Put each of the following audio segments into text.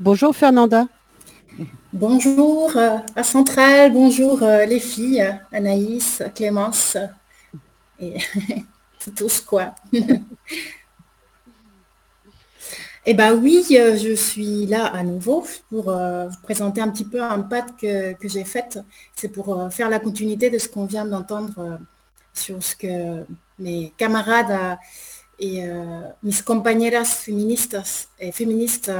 Bonjour Fernanda. Bonjour euh, à Centrale, bonjour euh, les filles, Anaïs, Clémence et tous quoi. Eh bien oui, euh, je suis là à nouveau pour vous présenter un petit peu un pad que, j'ai fait. C'est pour faire la continuité de ce qu'on vient d'entendre sur ce que mes camarades et mis compañeras féministes et féministes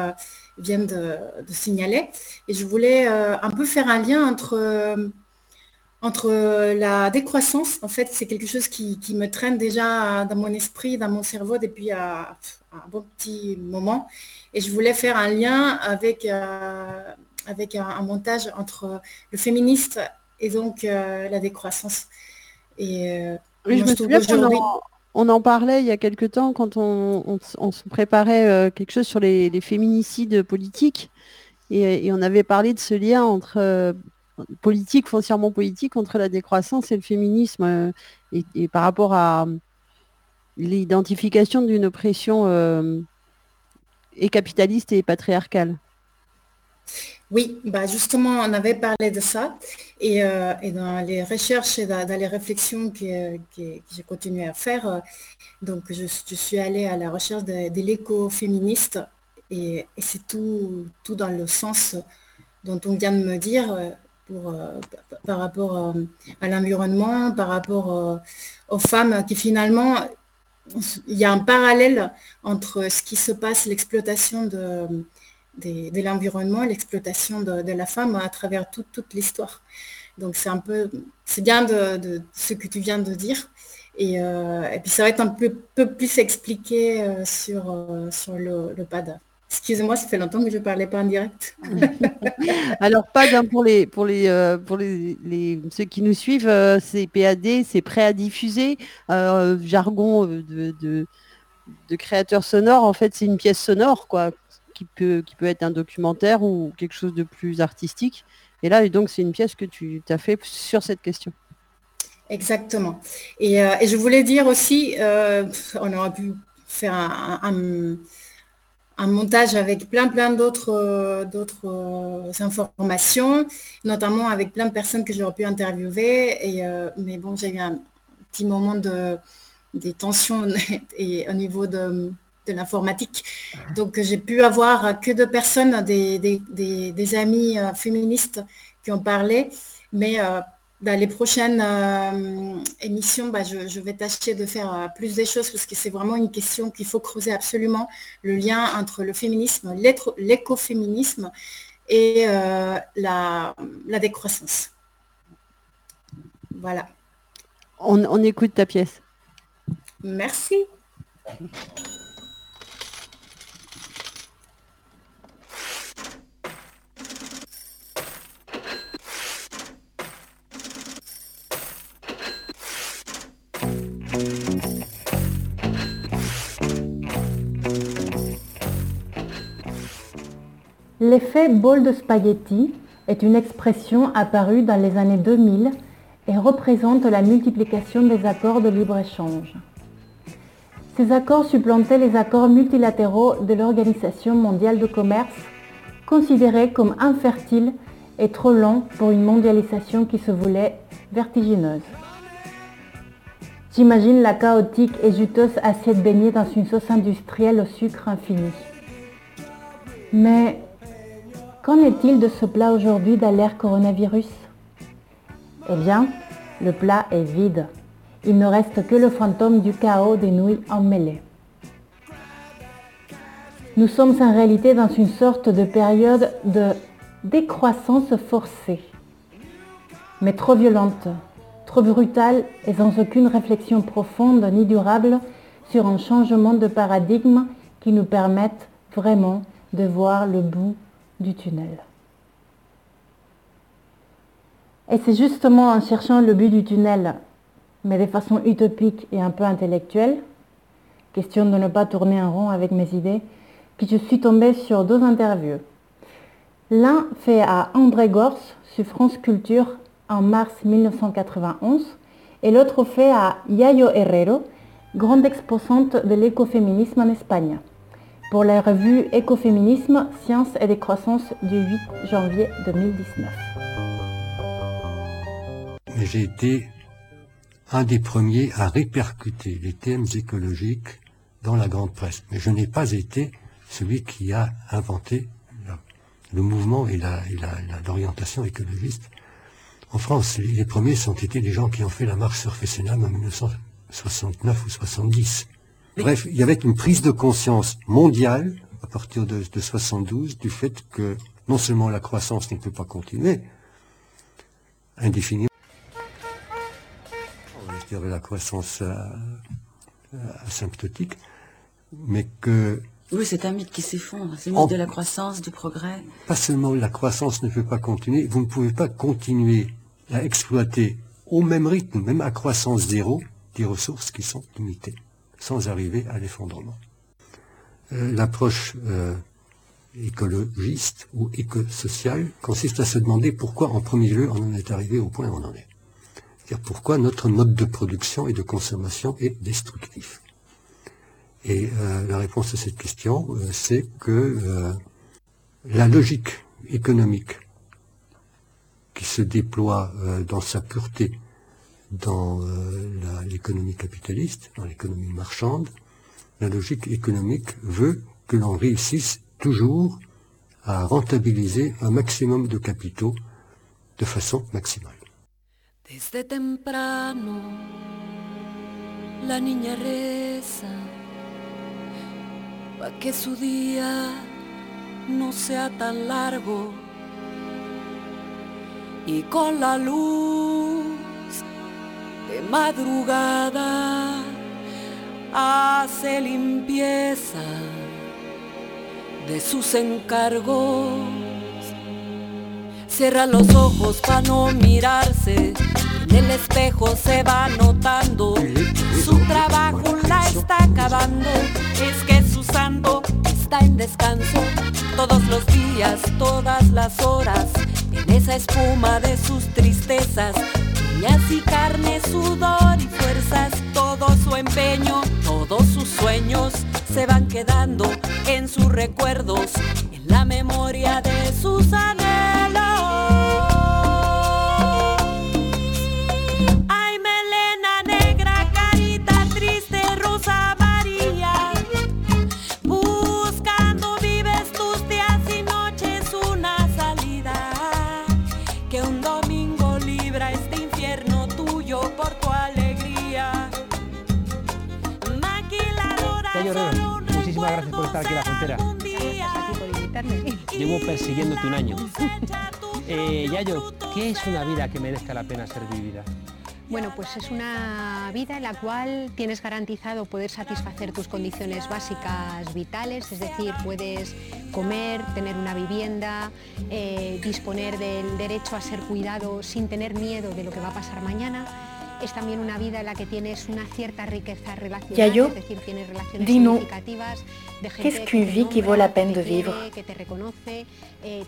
viennent de, signaler. Et je voulais euh, un peu faire un lien entre, euh, entre la décroissance. En fait, c'est quelque chose qui, me traîne déjà dans mon esprit, dans mon cerveau depuis un, bon petit moment. Et je voulais faire un lien avec, euh, avec un, montage entre le féministe et donc la décroissance. Et je me souviens on en parlait il y a quelque temps quand on, se préparait euh, quelque chose sur les, féminicides politiques et, on avait parlé de ce lien entre euh, politique, foncièrement politique, entre la décroissance et le féminisme euh, et, par rapport à l'identification d'une oppression et capitaliste et patriarcale. Oui, bah justement, on avait parlé de ça. Et, euh, dans les recherches et dans, les réflexions que, j'ai continué à faire, euh, donc je, suis allée à la recherche de, l'écoféministe. Et, c'est tout, tout dans le sens dont on vient de me dire euh, pour, par rapport à l'environnement, par rapport aux femmes qui finalement, il y a un parallèle entre ce qui se passe, l'exploitation de de l'environnement, l'exploitation de, la femme à travers toute l'histoire. Donc c'est un peu, c'est bien de, ce que tu viens de dire. Et, euh, puis ça va être un peu, plus expliqué euh, sur, euh, sur le, PAD. Excusez-moi, ça fait longtemps que je ne parlais pas en direct. Alors PAD, pour, les, pour, les, pour les, ceux qui nous suivent, c'est PAD, c'est prêt à diffuser. jargon de, de, de créateur sonore, en fait, c'est une pièce sonore, quoi, qui peut, qui peut être un documentaire ou quelque chose de plus artistique. Et là, donc, c'est une pièce que tu as fait sur cette question. Exactement. Et, euh, je voulais dire aussi, euh, on aurait pu faire un, montage avec plein, plein d'autres euh, d'autres informations, notamment avec plein de personnes que j'aurais pu interviewer. Et, mais bon, j'ai eu un petit moment de, des tensions et, au niveau de, de l'informatique. Donc j'ai pu avoir que deux personnes, des, des, amis euh, féministes qui ont parlé, mais euh, dans les prochaines euh, émissions, bah, je, vais tâcher de faire plus des choses parce que c'est vraiment une question qu'il faut creuser absolument, le lien entre le féminisme, l'écoféminisme et la, la, décroissance. Voilà. On, on écoute ta pièce. Merci. L'effet bol de spaghetti est une expression apparue dans les années 2000 et représente la multiplication des accords de libre-échange. Ces accords supplantaient les accords multilatéraux de l'Organisation mondiale de commerce, considérés comme infertiles et trop lents pour une mondialisation qui se voulait vertigineuse. J'imagine la chaotique et juteuse assiette baignée dans une sauce industrielle au sucre infini. Mais Qu'en est-il de ce plat aujourd'hui d'alerte coronavirus? Eh bien, le plat est vide. Il ne reste que le fantôme du chaos des nouilles emmêlées. Nous sommes en réalité dans une sorte de période de décroissance forcée, mais trop violente, trop brutale et sans aucune réflexion profonde ni durable sur un changement de paradigme qui nous permette vraiment de voir le bout du tunnel. Et c'est justement en cherchant le but du tunnel, mais de façon utopique et un peu intellectuelle, question de ne pas tourner en rond avec mes idées, que je suis tombée sur deux interviews. L'un fait à André Gors sur France Culture en mars 1991 et l'autre fait à Yayo Herrero, grande exposante de l'écoféminisme en Espagne pour la revue Écoféminisme, Sciences et décroissance du 8 janvier 2019. J'ai été un des premiers à répercuter les thèmes écologiques dans la grande presse. Mais je n'ai pas été celui qui a inventé le mouvement et l'orientation écologiste. En France, les, premiers sont été des gens qui ont fait la marche sur Fessenheim en 1969 ou 70. Bref, il y avait une prise de conscience mondiale à partir de, de 72 du fait que non seulement la croissance ne peut pas continuer indéfiniment, je dirais la croissance euh, euh, asymptotique, mais que oui, c'est un mythe qui s'effondre. C'est le mythe de la croissance, du progrès. Pas seulement la croissance ne peut pas continuer, vous ne pouvez pas continuer à exploiter au même rythme, même à croissance zéro, des ressources qui sont limitées, sans arriver à l'effondrement. Euh, l'approche euh, écologiste ou éco-sociale consiste à se demander pourquoi en premier lieu on en est arrivé au point où on en est. C'est-à-dire pourquoi notre mode de production et de consommation est destructif. Et euh, la réponse à cette question, c'est que la logique économique qui se déploie dans sa pureté dans l'économie capitaliste, dans l'économie marchande, la logique économique veut que l'on réussisse toujours à rentabiliser un maximum de capitaux de façon maximale. la niña que su no sea tan largo y con la luz de madrugada hace limpieza de sus encargos. Cierra los ojos para no mirarse, en el espejo se va notando, su trabajo la está acabando, es que en descanso. Todos los días, todas las horas, en esa espuma de sus tristezas, uñas y carne, sudor y fuerzas, todo su empeño, todos sus sueños se van quedando en sus recuerdos, aquí la frontera. Llevo persiguiéndote un año. Eh, Yayo, ¿qué es una vida que merezca la pena ser vivida? Bueno, pues es una vida en la cual tienes garantizado poder satisfacer tus condiciones básicas vitales, es decir, puedes comer, tener una vivienda, eh, disponer del derecho a ser cuidado sin tener miedo de lo que va a pasar mañana es también una vida en la que tienes una cierta riqueza relacional, Yayo, es decir, tienes relaciones significativas de gente qu'est-ce qu'une vie qui vaut la peine de vivre eh,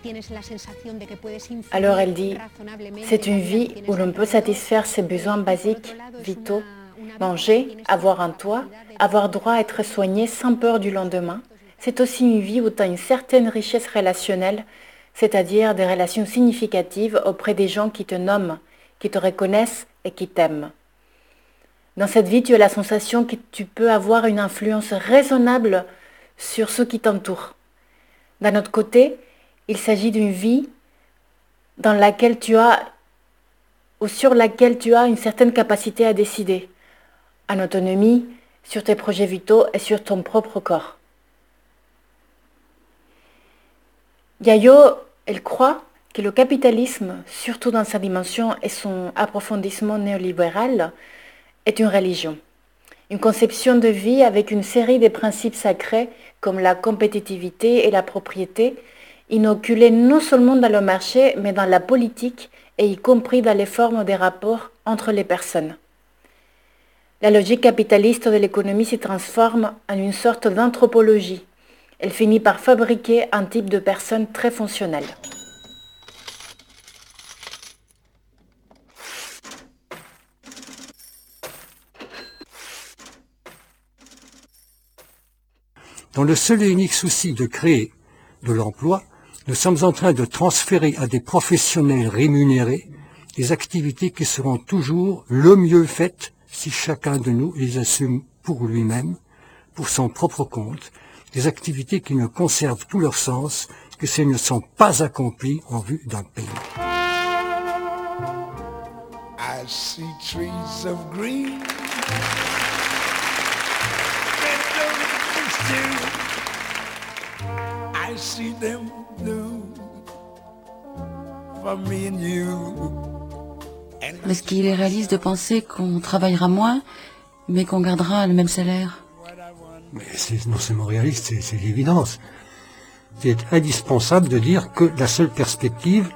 Alors elle dit, c'est une vie où l'on peut satisfaire ses besoins basiques, vitaux, manger, avoir un toit, avoir droit à être soigné sans peur du lendemain. C'est aussi une vie où tu as une certaine richesse relationnelle, c'est-à-dire des relations significatives auprès des gens qui te nomment, qui te reconnaissent et qui t'aiment. Dans cette vie, tu as la sensation que tu peux avoir une influence raisonnable sur ceux qui t'entourent. D'un autre côté, il s'agit d'une vie dans laquelle tu as ou sur laquelle tu as une certaine capacité à décider, en autonomie, sur tes projets vitaux et sur ton propre corps. Yayo, elle croit que le capitalisme, surtout dans sa dimension et son approfondissement néolibéral, est une religion. Une conception de vie avec une série de principes sacrés comme la compétitivité et la propriété, inoculés non seulement dans le marché, mais dans la politique et y compris dans les formes des rapports entre les personnes. La logique capitaliste de l'économie se transforme en une sorte d'anthropologie. Elle finit par fabriquer un type de personne très fonctionnelle. Dans le seul et unique souci de créer de l'emploi, nous sommes en train de transférer à des professionnels rémunérés des activités qui seront toujours le mieux faites si chacun de nous les assume pour lui-même, pour son propre compte, des activités qui ne conservent tout leur sens que si elles ne sont pas accomplies en vue d'un pays. I see them blue for me and you. Est-ce qu'il est réaliste de penser qu'on travaillera moins, mais qu'on gardera le même salaire Mais c'est non seulement réaliste, c'est- c'est l'évidence. C'est indispensable de dire que la seule perspective,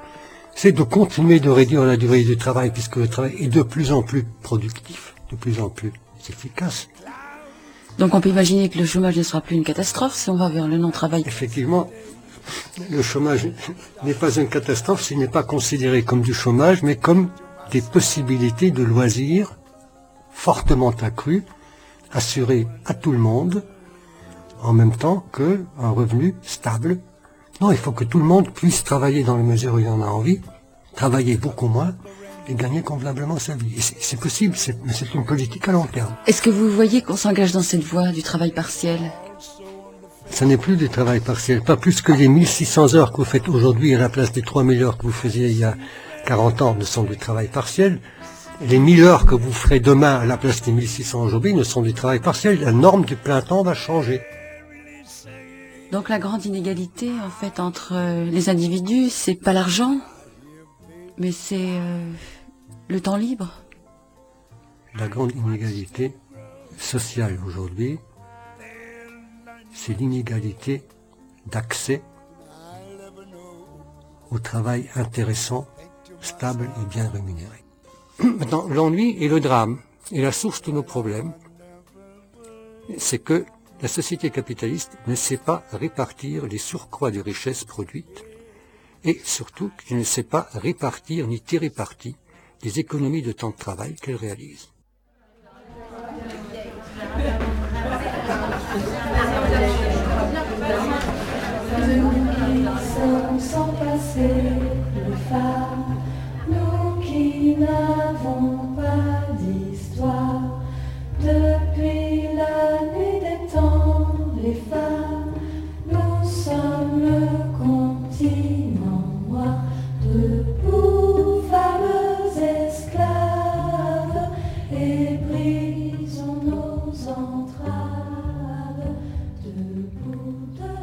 c'est de continuer de réduire la durée du travail, puisque le travail est de plus en plus productif, de plus en plus efficace. Donc on peut imaginer que le chômage ne sera plus une catastrophe si on va vers le non-travail. Effectivement, le chômage n'est pas une catastrophe s'il n'est pas considéré comme du chômage, mais comme des possibilités de loisirs fortement accrues, assurées à tout le monde, en même temps qu'un revenu stable. Non, il faut que tout le monde puisse travailler dans la mesure où il en a envie, travailler beaucoup moins et gagner convenablement sa vie. C'est possible, mais c'est une politique à long terme. Est-ce que vous voyez qu'on s'engage dans cette voie du travail partiel? Ce n'est plus du travail partiel, pas plus que les 1600 heures que vous faites aujourd'hui à la place des 3000 heures que vous faisiez il y a 40 ans ne sont du travail partiel. Les 1000 heures que vous ferez demain à la place des 1600 aujourd'hui ne sont du travail partiel. La norme du plein temps va changer. Donc la grande inégalité en fait entre euh, les individus, c'est pas l'argent, mais c'est euh, le temps libre. La grande inégalité sociale aujourd'hui, c'est l'inégalité d'accès au travail intéressant, stable et bien rémunéré. Maintenant, l'ennui et le drame et la source de nos problèmes, c'est que la société capitaliste ne sait pas répartir les surcroîts de richesses produites et surtout qu'elle ne sait pas répartir ni tirer parti des économies de temps de travail qu'elle réalise.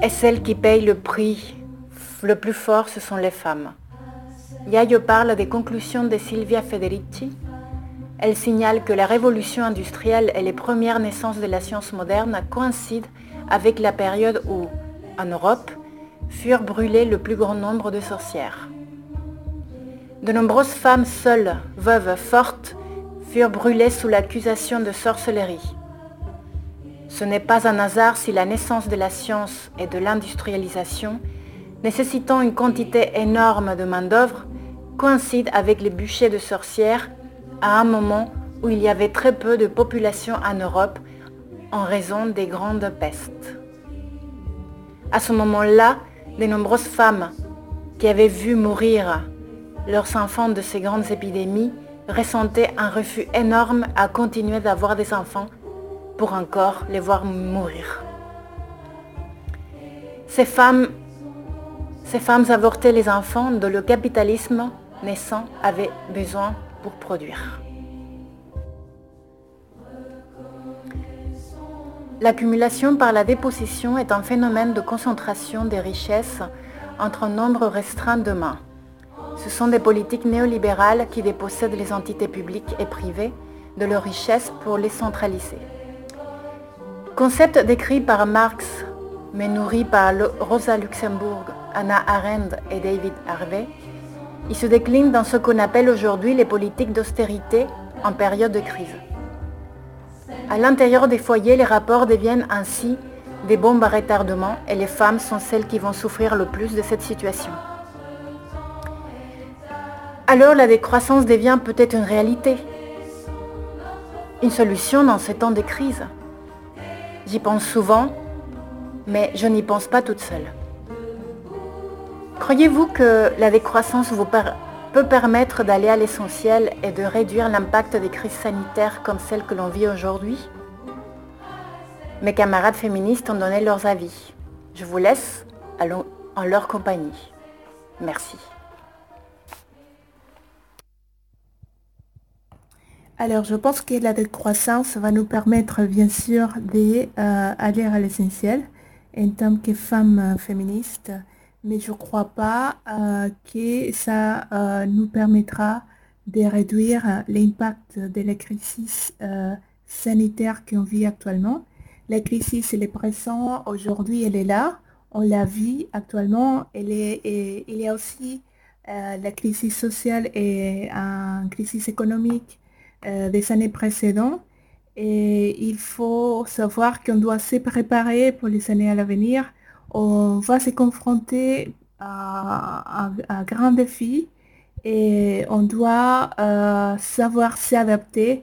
Et celles qui payent le prix le plus fort, ce sont les femmes. Yayo parle des conclusions de Silvia Federici. Elle signale que la révolution industrielle et les premières naissances de la science moderne coïncident avec la période où, en Europe, furent brûlées le plus grand nombre de sorcières. De nombreuses femmes seules, veuves, fortes, furent brûlées sous l'accusation de sorcellerie. Ce n'est pas un hasard si la naissance de la science et de l'industrialisation, nécessitant une quantité énorme de main-d'œuvre, coïncide avec les bûchers de sorcières à un moment où il y avait très peu de population en Europe en raison des grandes pestes. À ce moment-là, de nombreuses femmes qui avaient vu mourir leurs enfants de ces grandes épidémies ressentaient un refus énorme à continuer d'avoir des enfants pour encore les voir mourir. Ces femmes, ces femmes avortaient les enfants dont le capitalisme naissant avait besoin pour produire. L'accumulation par la déposition est un phénomène de concentration des richesses entre un nombre restreint de mains. Ce sont des politiques néolibérales qui dépossèdent les entités publiques et privées de leurs richesses pour les centraliser. Concept décrit par Marx, mais nourri par Rosa Luxembourg, Anna Arendt et David Harvey, il se décline dans ce qu'on appelle aujourd'hui les politiques d'austérité en période de crise. À l'intérieur des foyers, les rapports deviennent ainsi des bombes à retardement et les femmes sont celles qui vont souffrir le plus de cette situation. Alors la décroissance devient peut-être une réalité, une solution dans ces temps de crise. J'y pense souvent, Mais je n'y pense pas toute seule. Croyez-vous que la décroissance peut permettre d'aller à l'essentiel et de réduire l'impact des crises sanitaires comme celle que l'on vit aujourd'hui? Mes camarades féministes ont donné leurs avis. Je vous laisse en leur compagnie. Merci. Alors, je pense que la décroissance va nous permettre, bien sûr, d'aller euh, à l'essentiel en tant que femmes euh, féministes, mais je ne crois pas euh, que ça nous permettra de réduire l'impact de la crise sanitaire qu'on vit actuellement. La crise, elle est présente aujourd'hui, elle est là, on la vit actuellement, et il y a aussi la crise sociale et une crise économique euh, des années précédentes. Et il faut savoir qu'on doit se préparer pour les années à l'avenir. On va se confronter à, un grand défi et on doit euh, savoir s'adapter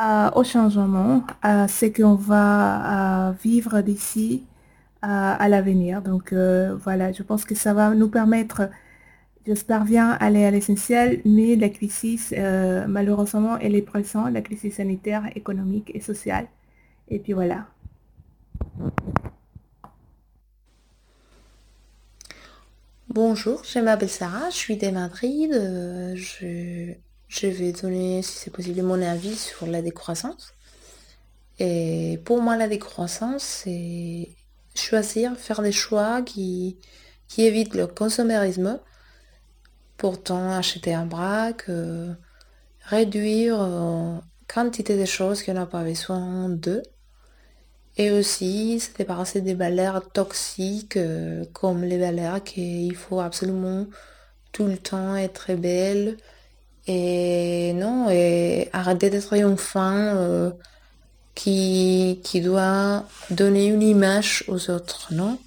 euh, au changement, à ce qu'on va vivre d'ici à l'avenir. Donc voilà, je pense que ça va nous permettre J'espère bien aller à l'essentiel, mais la crise, euh, malheureusement, elle est présente, la crise sanitaire, économique et sociale. Et puis voilà. Bonjour, je m'appelle Sarah, je suis de Madrid. Euh, je, je vais donner, si c'est possible, mon avis sur la décroissance. Et pour moi, la décroissance, c'est choisir, faire des choix qui, qui évitent le consommérisme Pourtant, acheter un braque, euh, réduire euh, quantité de choses qu'on n'a pas besoin de. Et aussi se débarrasser des valeurs toxiques euh, comme les valeurs qu'il faut absolument tout le temps être belle. Et non, et arrêter d'être une femme qui, qui doit donner une image aux autres, non?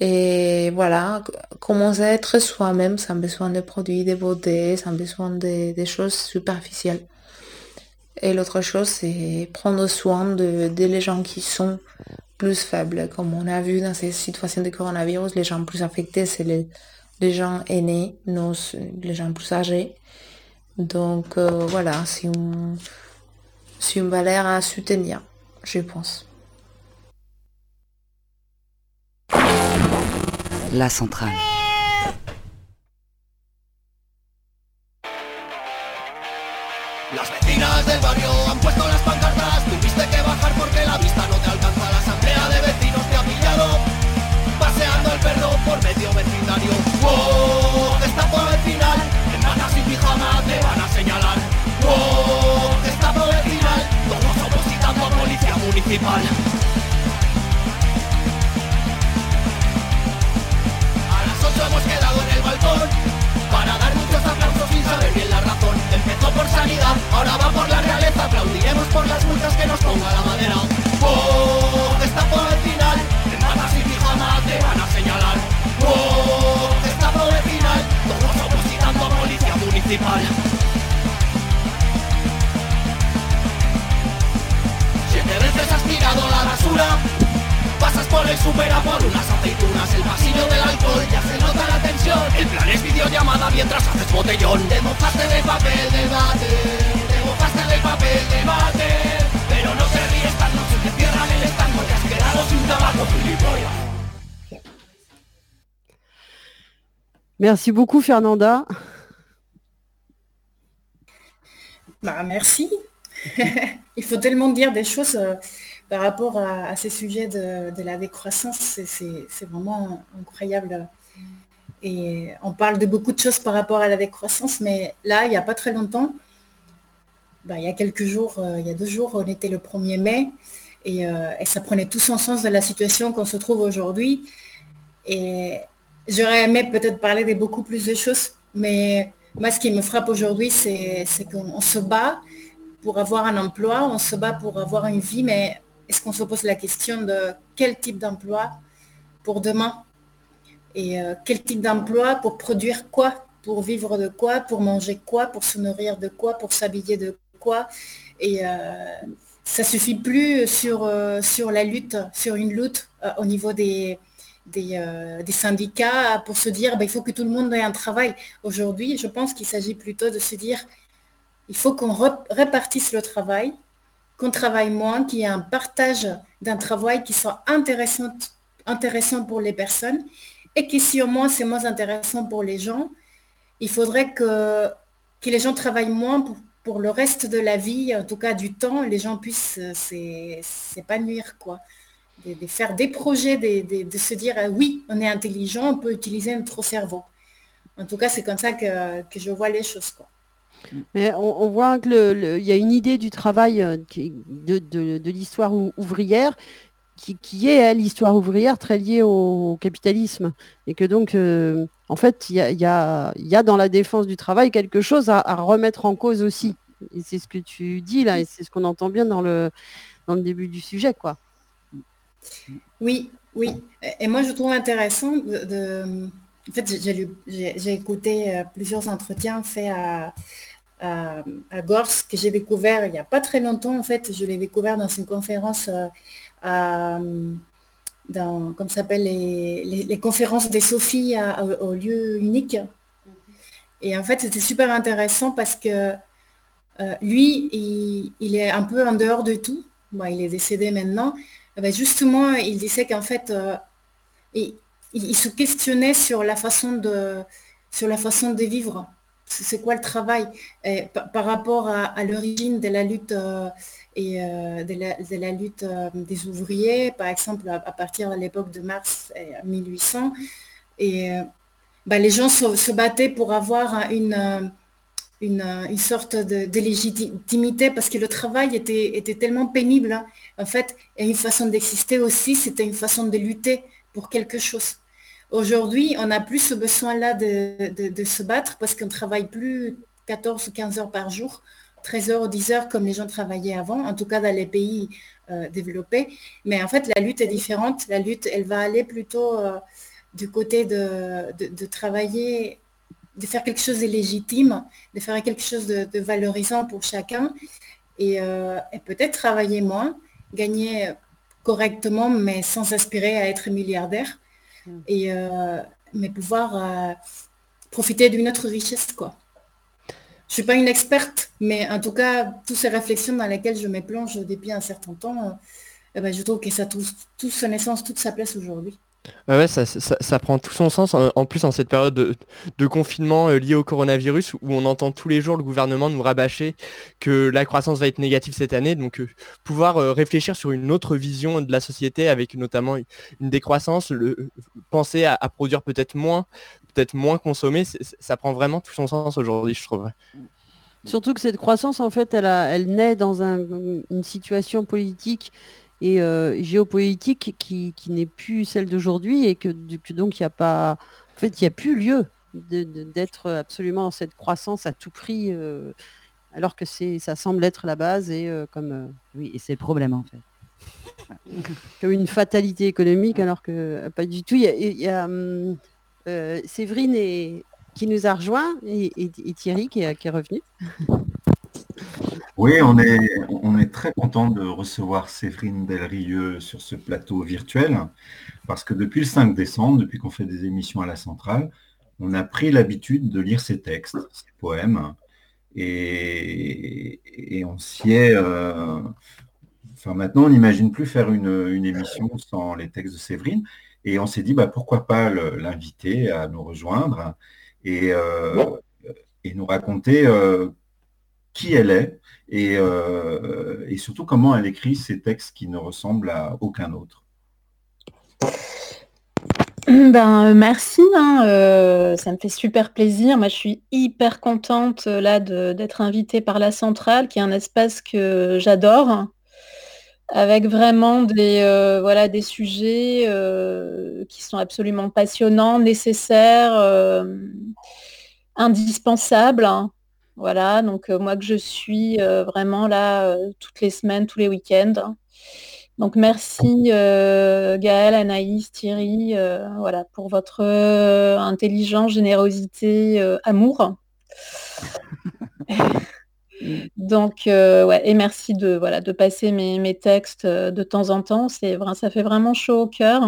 Et voilà, commencer à être soi-même sans besoin de produits de beauté, sans besoin de, choses superficielles. Et l'autre chose, c'est prendre soin de, les gens qui sont plus faibles. Comme on a vu dans ces situations de coronavirus, les gens plus affectés, c'est les, gens aînés, nos, les gens plus âgés. Donc euh, voilà, c'est une, une valeur à soutenir, je pense. La centrale. Las vecinas del barrio han puesto las pancartas, tuviste que bajar porque la vista no te alcanza. La asamblea de vecinos te ha pillado, paseando el perro por medio vecindario. ¡Wow! Destapo vecinal, hermanas y pijama te van a señalar. ¡Wow! Destapo vecinal, todos opositando a policía municipal. Hemos quedado en el balcón Para dar muchos aplausos sin saber bien la razón. Empezó por sanidad, ahora va por la realeza. Aplaudiremos por las multas que nos ponga la madera. ¡Oh! Está por el final. Hermanas y pijama te van a señalar. ¡Oh! Está por el final. Todos opositando a policía municipal. Siete veces has tirado la basura Pasas por el supera por unas aceitunas El pasillo del alcohol ya se nota la tensión El plan es videollamada mientras haces botellón Te mojaste de papel de bate Te mojaste de papel de bate Pero no te ríes tan noche te cierran el estanco Te has quedado sin tabaco, gilipollas Merci beaucoup Fernanda. Bah, merci. Il faut tellement dire des choses. Par rapport à, ces sujets de, la décroissance, c'est vraiment incroyable. Et on parle de beaucoup de choses par rapport à la décroissance, mais là, il n'y a pas très longtemps, bah, il y a quelques jours, euh, il y a deux jours, on était le 1er mai, euh, et, ça prenait tout son sens de la situation qu'on se trouve aujourd'hui. Et j'aurais aimé peut-être parler de beaucoup plus de choses, mais moi, ce qui me frappe aujourd'hui, c'est qu'on se bat pour avoir un emploi, on se bat pour avoir une vie, mais est-ce qu'on se pose la question de quel type d'emploi pour demain et euh, quel type d'emploi pour produire quoi, pour vivre de quoi, pour manger quoi, pour se nourrir de quoi, pour s'habiller de quoi. Et, euh, ça suffit plus sur, sur la lutte, sur une lutte au niveau des, des, syndicats pour se dire bah, il faut que tout le monde ait un travail. Aujourd'hui, je pense qu'il s'agit plutôt de se dire il faut qu'on répartisse le travail, qu'on travaille moins, qu'il y ait un partage d'un travail qui soit intéressant, intéressant pour les personnes et qui moins c'est moins intéressant pour les gens, il faudrait que, que les gens travaillent moins pour, le reste de la vie, en tout cas du temps, les gens puissent euh, s'épanouir, quoi. De, faire des projets, de, se dire euh, oui, on est intelligent, on peut utiliser notre cerveau. En tout cas, c'est comme ça que, je vois les choses. Quoi. Mais on, voit qu'il y a une idée du travail euh, de, l'histoire ouvrière qui, est l'histoire ouvrière très liée au, capitalisme. Et que donc, euh, en fait, il y a, dans la défense du travail quelque chose à, remettre en cause aussi. Et c'est ce que tu dis là, et c'est ce qu'on entend bien dans le, dans le début du sujet. quoi. Oui, oui. Et moi, je trouve intéressant de... En fait, j'ai écouté euh, plusieurs entretiens faits à, à, Gors que j'ai découvert il n'y a pas très longtemps. En fait, je l'ai découvert dans une conférence euh, euh, dans, comme s'appelle, les, conférences des Sophies au lieu unique. Et en fait, c'était super intéressant parce que euh, lui, il, est un peu en dehors de tout. il est décédé maintenant. Eh ben, justement, il disait qu'en fait, euh, il, se questionnait sur la façon de, sur la façon de vivre. C'est quoi le travail? Par, rapport à l'origine de la lutte et euh, de, la, lutte euh, des ouvriers, par exemple à, partir de l'époque de mars 1800. Et euh, bah, les gens se, battaient pour avoir une, une, sorte de, légitimité parce que le travail était, était tellement pénible, hein. en fait, et une façon d'exister aussi, c'était une façon de lutter pour quelque chose. Aujourd'hui, on n'a plus ce besoin-là de, se battre parce qu'on ne travaille plus 14 ou 15 heures par jour. 13 heures ou 10 heures comme les gens travaillaient avant, en tout cas dans les pays euh, développés. Mais en fait, la lutte est différente. La lutte, elle va aller plutôt euh, du côté de, travailler, de faire quelque chose de légitime, de faire quelque chose de, valorisant pour chacun euh, et, peut-être travailler moins, gagner correctement, mais sans aspirer à être milliardaire, et, mais pouvoir profiter d'une autre richesse. quoi. Je suis pas une experte, mais en tout cas, toutes ces réflexions dans lesquelles je me plonge depuis un certain temps, eh ben, je trouve que ça trouve toute son essence, toute sa place aujourd'hui. Ouais, ça, prend tout son sens, en, plus en cette période de, confinement euh, lié au coronavirus, où on entend tous les jours le gouvernement nous rabâcher que la croissance va être négative cette année, donc euh, pouvoir euh, réfléchir sur une autre vision de la société, avec notamment une décroissance, penser à produire peut-être moins, peut-être moins consommer, ça prend vraiment tout son sens aujourd'hui, je trouve. Surtout que cette croissance, en fait, elle naît dans une situation politique et euh, géopolitique qui, n'est plus celle d'aujourd'hui et que, donc il n'y a pas, en fait, il n'y a plus lieu d'être absolument dans cette croissance à tout prix, euh, alors que c'est, ça semble être la base et euh, comme oui, et c'est le problème en fait. comme une fatalité économique, alors que pas du tout. Il y a, hum, euh, Séverine qui nous a rejoint et, Thierry qui est, revenu. Oui, on est, on est très content de recevoir Séverine Delrieux sur ce plateau virtuel parce que depuis le 5 décembre, depuis qu'on fait des émissions à la centrale, on a pris l'habitude de lire ses textes, ses poèmes, et, on s'y est... Euh, enfin, maintenant, on n'imagine plus faire une, une, émission sans les textes de Séverine. Et on s'est dit, bah, pourquoi pas l'inviter à nous rejoindre et, euh, et nous raconter euh, qui elle est euh, et, surtout comment elle écrit ces textes qui ne ressemblent à aucun autre. Ben, merci, hein, ça me fait super plaisir. Moi, je suis hyper contente là d'être invitée par la centrale, qui est un espace que j'adore avec vraiment des, euh, voilà, des sujets euh, qui sont absolument passionnants, nécessaires, euh, indispensables. Hein. Voilà, donc moi que je suis vraiment là toutes les semaines, tous les week-ends. Donc merci Gaël, Anaïs, Thierry, voilà, pour votre intelligence, générosité, amour. Donc, euh, ouais, et merci de, voilà, de passer mes, mes textes euh, de temps en temps. C'est ça fait vraiment chaud au cœur.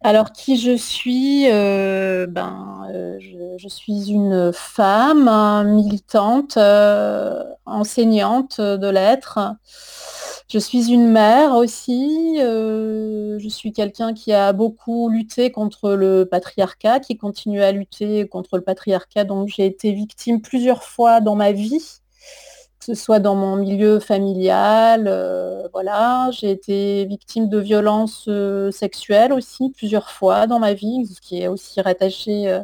Alors, qui je suis euh, ben, euh, je, suis une femme militante, euh, enseignante de lettres. Je suis une mère aussi. je suis quelqu'un qui a beaucoup lutté contre le patriarcat, qui continue à lutter contre le patriarcat. Donc, j'ai été victime plusieurs fois dans ma vie ce soit dans mon milieu familial, euh, voilà, j'ai été victime de violences euh, sexuelles aussi plusieurs fois dans ma vie, ce qui est aussi rattaché euh,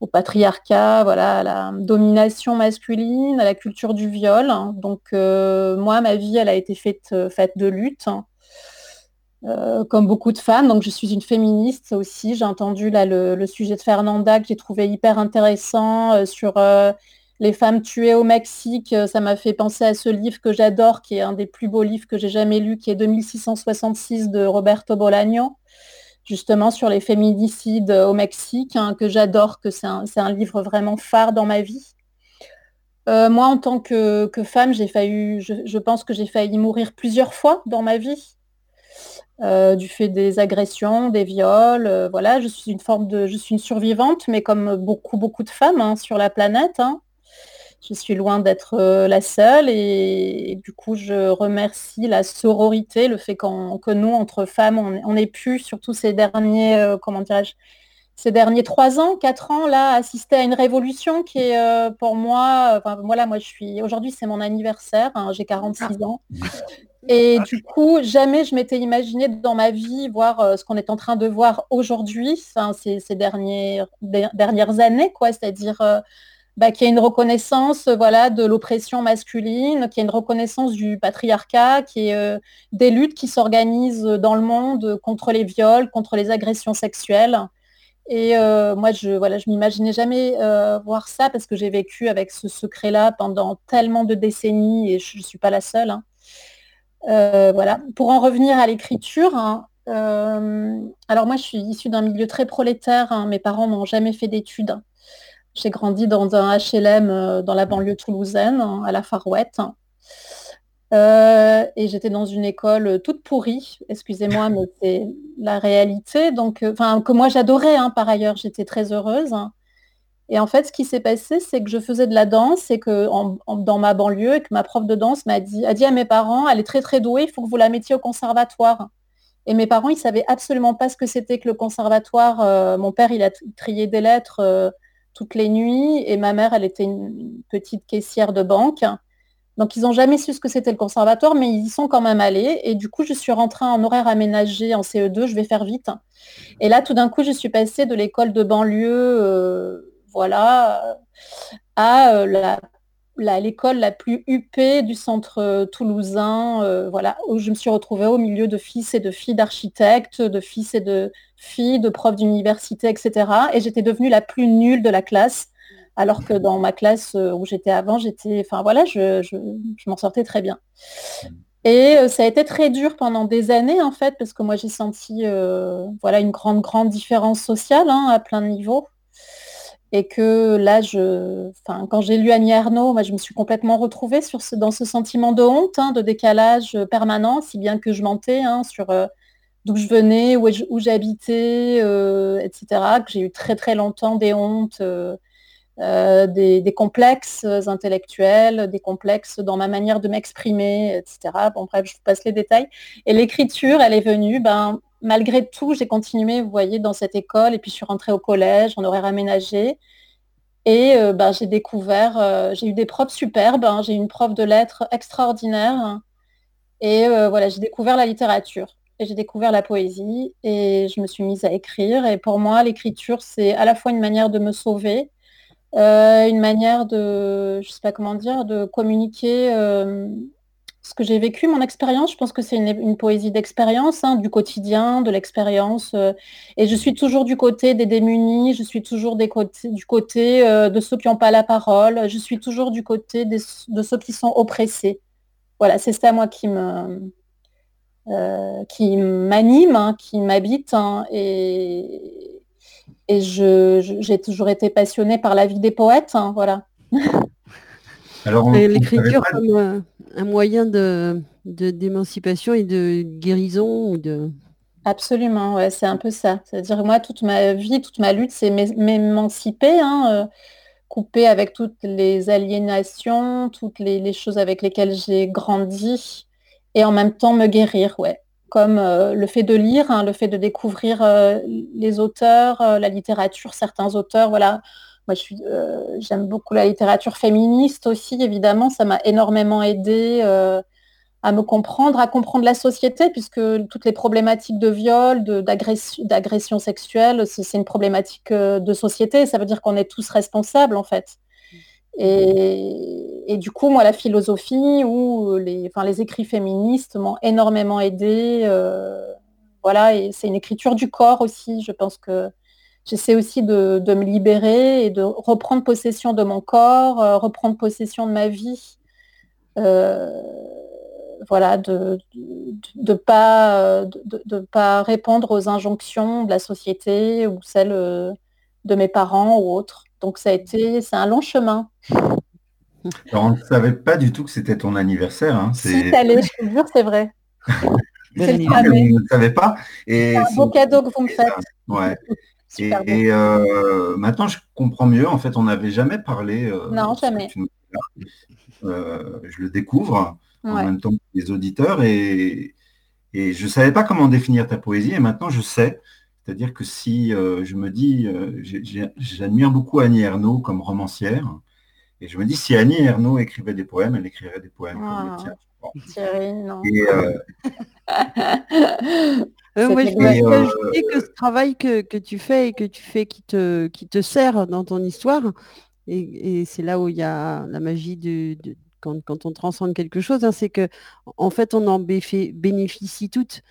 au patriarcat, voilà, à la domination masculine, à la culture du viol. Donc moi, ma vie, elle a été faite, faite de lutte. hein. Comme beaucoup de femmes, donc je suis une féministe aussi. J'ai entendu là le, le sujet de Fernanda que j'ai trouvé hyper intéressant sur les femmes tuées au Mexique. Euh, Ça m'a fait penser à ce livre que j'adore, qui est un des plus beaux livres que j'ai jamais lu, qui est 2666 de Roberto Bolaño, justement sur les féminicides euh, au Mexique, hein, que j'adore, que c'est un, livre vraiment phare dans ma vie. Euh, moi, en tant que, femme, j'ai failli, je, pense que j'ai failli mourir plusieurs fois dans ma vie du fait des agressions, des viols. voilà, je suis une forme de, je suis une survivante, mais comme beaucoup beaucoup de femmes hein, sur la planète. hein. Je suis loin d'être euh, la seule et, et du coup, je remercie la sororité, le fait qu'en- que nous, entre femmes, on, ait pu, surtout ces derniers, euh, comment dirais-je, ces derniers trois ans, quatre ans, là, assister à une révolution qui est euh, pour moi, enfin, voilà, moi je suis, aujourd'hui c'est mon anniversaire, hein, j'ai 46 ans. Et du coup, jamais je m'étais imaginé dans ma vie voir euh, ce qu'on est en train de voir aujourd'hui, enfin, ces, ces dernières, der- dernières années, quoi, c'est-à-dire bah, qu'il y a une reconnaissance euh, voilà, de l'oppression masculine, qu'il y a une reconnaissance du patriarcat, qu'il y ait euh, des luttes qui s'organisent dans le monde contre les viols, contre les agressions sexuelles. Et euh, moi, je voilà, je m'imaginais jamais euh, voir ça parce que j'ai vécu avec ce secret-là pendant tellement de décennies et je ne suis pas la seule. hein. Euh, voilà. Pour en revenir à l'écriture, hein, euh, alors moi, je suis issue d'un milieu très prolétaire. hein. Mes parents n'ont jamais fait d'études. J'ai grandi dans un HLM euh, dans la banlieue toulousaine, hein, à la Farouette. Euh, et j'étais dans une école toute pourrie, excusez-moi, mais c'est la réalité. Donc, euh, enfin, que moi j'adorais, hein, par ailleurs, j'étais très heureuse. Et en fait, ce qui s'est passé, c'est que je faisais de la danse et que en- en- dans ma banlieue, et que ma prof de danse m'a dit, a dit à mes parents, elle est très très douée, il faut que vous la mettiez au conservatoire. Et mes parents, ils savaient absolument pas ce que c'était que le conservatoire. Euh, mon père, il a tri- trié des lettres euh, toutes les nuits et ma mère, elle était une petite caissière de banque. Donc, ils n'ont jamais su ce que c'était le conservatoire, mais ils y sont quand même allés. Et du coup, je suis rentrée en horaire aménagé en CE2, je vais faire vite. Et là, tout d'un coup, je suis passée de l'école de banlieue, euh, voilà, à euh, la- l'école la plus huppée du centre euh, toulousain, euh, voilà, où je me suis retrouvée au milieu de fils et de filles d'architectes, de fils et de filles, de profs d'université, etc. Et j'étais devenue la plus nulle de la classe, alors que dans ma classe euh, où j'étais avant, j'étais, enfin voilà, je, je- je m'en sortais très bien. Et ça a été très dur pendant des années, en fait, parce que moi j'ai senti voilà, une grande, grande différence sociale hein, à plein de niveaux. Et que là, je, quand j'ai lu Annie Ernaux, moi, je me suis complètement retrouvée sur ce, dans ce sentiment de honte, hein, de décalage euh, permanent, si bien que je mentais hein, sur euh, d'où je venais, où, j'habitais, euh, etc. Que j'ai eu très très longtemps des hontes, des, des complexes intellectuels, des complexes dans ma manière de m'exprimer, etc. Bon, bref, je vous passe les détails. Et l'écriture, elle est venue, ben, malgré tout, j'ai continué, vous voyez, dans cette école, et puis je suis rentrée au collège, en horaire aménagé. Et euh, ben, j'ai découvert, euh, j'ai eu des profs superbes, hein. j'ai eu une prof de lettres extraordinaire. hein. Et euh, voilà, j'ai découvert la littérature et j'ai découvert la poésie et je me suis mise à écrire. Et pour moi, l'écriture, c'est à la fois une manière de me sauver, une manière de, je sais pas comment dire, de communiquer ce que j'ai vécu, mon expérience. Je pense que c'est une, poésie d'expérience, hein, du quotidien, de l'expérience. euh, et je suis toujours du côté des démunis, je suis toujours du côté euh, de ceux qui n'ont pas la parole, je suis toujours du côté de ceux qui sont oppressés. Voilà, c'est ça, moi, qui me, euh, qui m'anime, hein, qui m'habite. hein, et et j'ai toujours été passionnée par la vie des poètes. voilà. Alors, on- Et on savait L'écriture comme euh, un moyen de de- d'émancipation et de guérison ou de. Absolument, ouais, c'est un peu ça. C'est-à-dire moi, toute ma vie, toute ma lutte, c'est m'é- m'émanciper, hein, euh, couper avec toutes les aliénations, toutes les, les choses avec lesquelles j'ai grandi, et en même temps me guérir, ouais. Comme euh, le fait de lire, hein, le fait de découvrir euh, les auteurs, euh, la littérature, certains auteurs, voilà. Moi, je suis, euh, j'aime beaucoup la littérature féministe aussi, évidemment, ça m'a énormément aidé. euh, à me comprendre, à comprendre la société, puisque toutes les problématiques de viol, de- d'agression d'agression sexuelle, c'est c'est une problématique euh, de société. Ça veut dire qu'on est tous responsables, en fait. Et, et du coup, moi, la philosophie ou les, enfin, les écrits féministes m'ont énormément aidé. euh, voilà, et c'est une écriture du corps aussi. Je pense que j'essaie aussi de, de me libérer et de reprendre possession de mon corps, euh, reprendre possession de ma vie. Euh, voilà, de ne pas, euh, de, de pas répondre aux injonctions de la société ou celles euh, de mes parents ou autres. Donc ça a été, c'est un long chemin. Alors, on ne savait pas du tout que c'était ton anniversaire. hein. Si t'allais, je te jure, c'est vrai. C'est le ne savait pas. Et C'est un beau cadeau que vous me faites. Ouais. Et, Super beau. et, euh, maintenant, je comprends mieux. En fait, on n'avait jamais parlé. euh, Non, jamais. Euh, je le découvre en même temps que les auditeurs et, et je ne savais pas comment définir ta poésie et maintenant je sais. C'est-à-dire que si je me dis, j'admire beaucoup Annie Ernaux comme romancière et je me dis si Annie Ernaux écrivait des poèmes, elle écrirait des poèmes comme Ah, les tiens. je pense. Thierry, non. Et, euh, moi, je voulais euh, ajouter que ce travail que, que tu fais et que tu fais qui te, qui te sert dans ton histoire, et, et c'est là où il y a la magie de- quand, quand on transcende quelque chose, hein, c'est que en fait on en bénéficie toutes,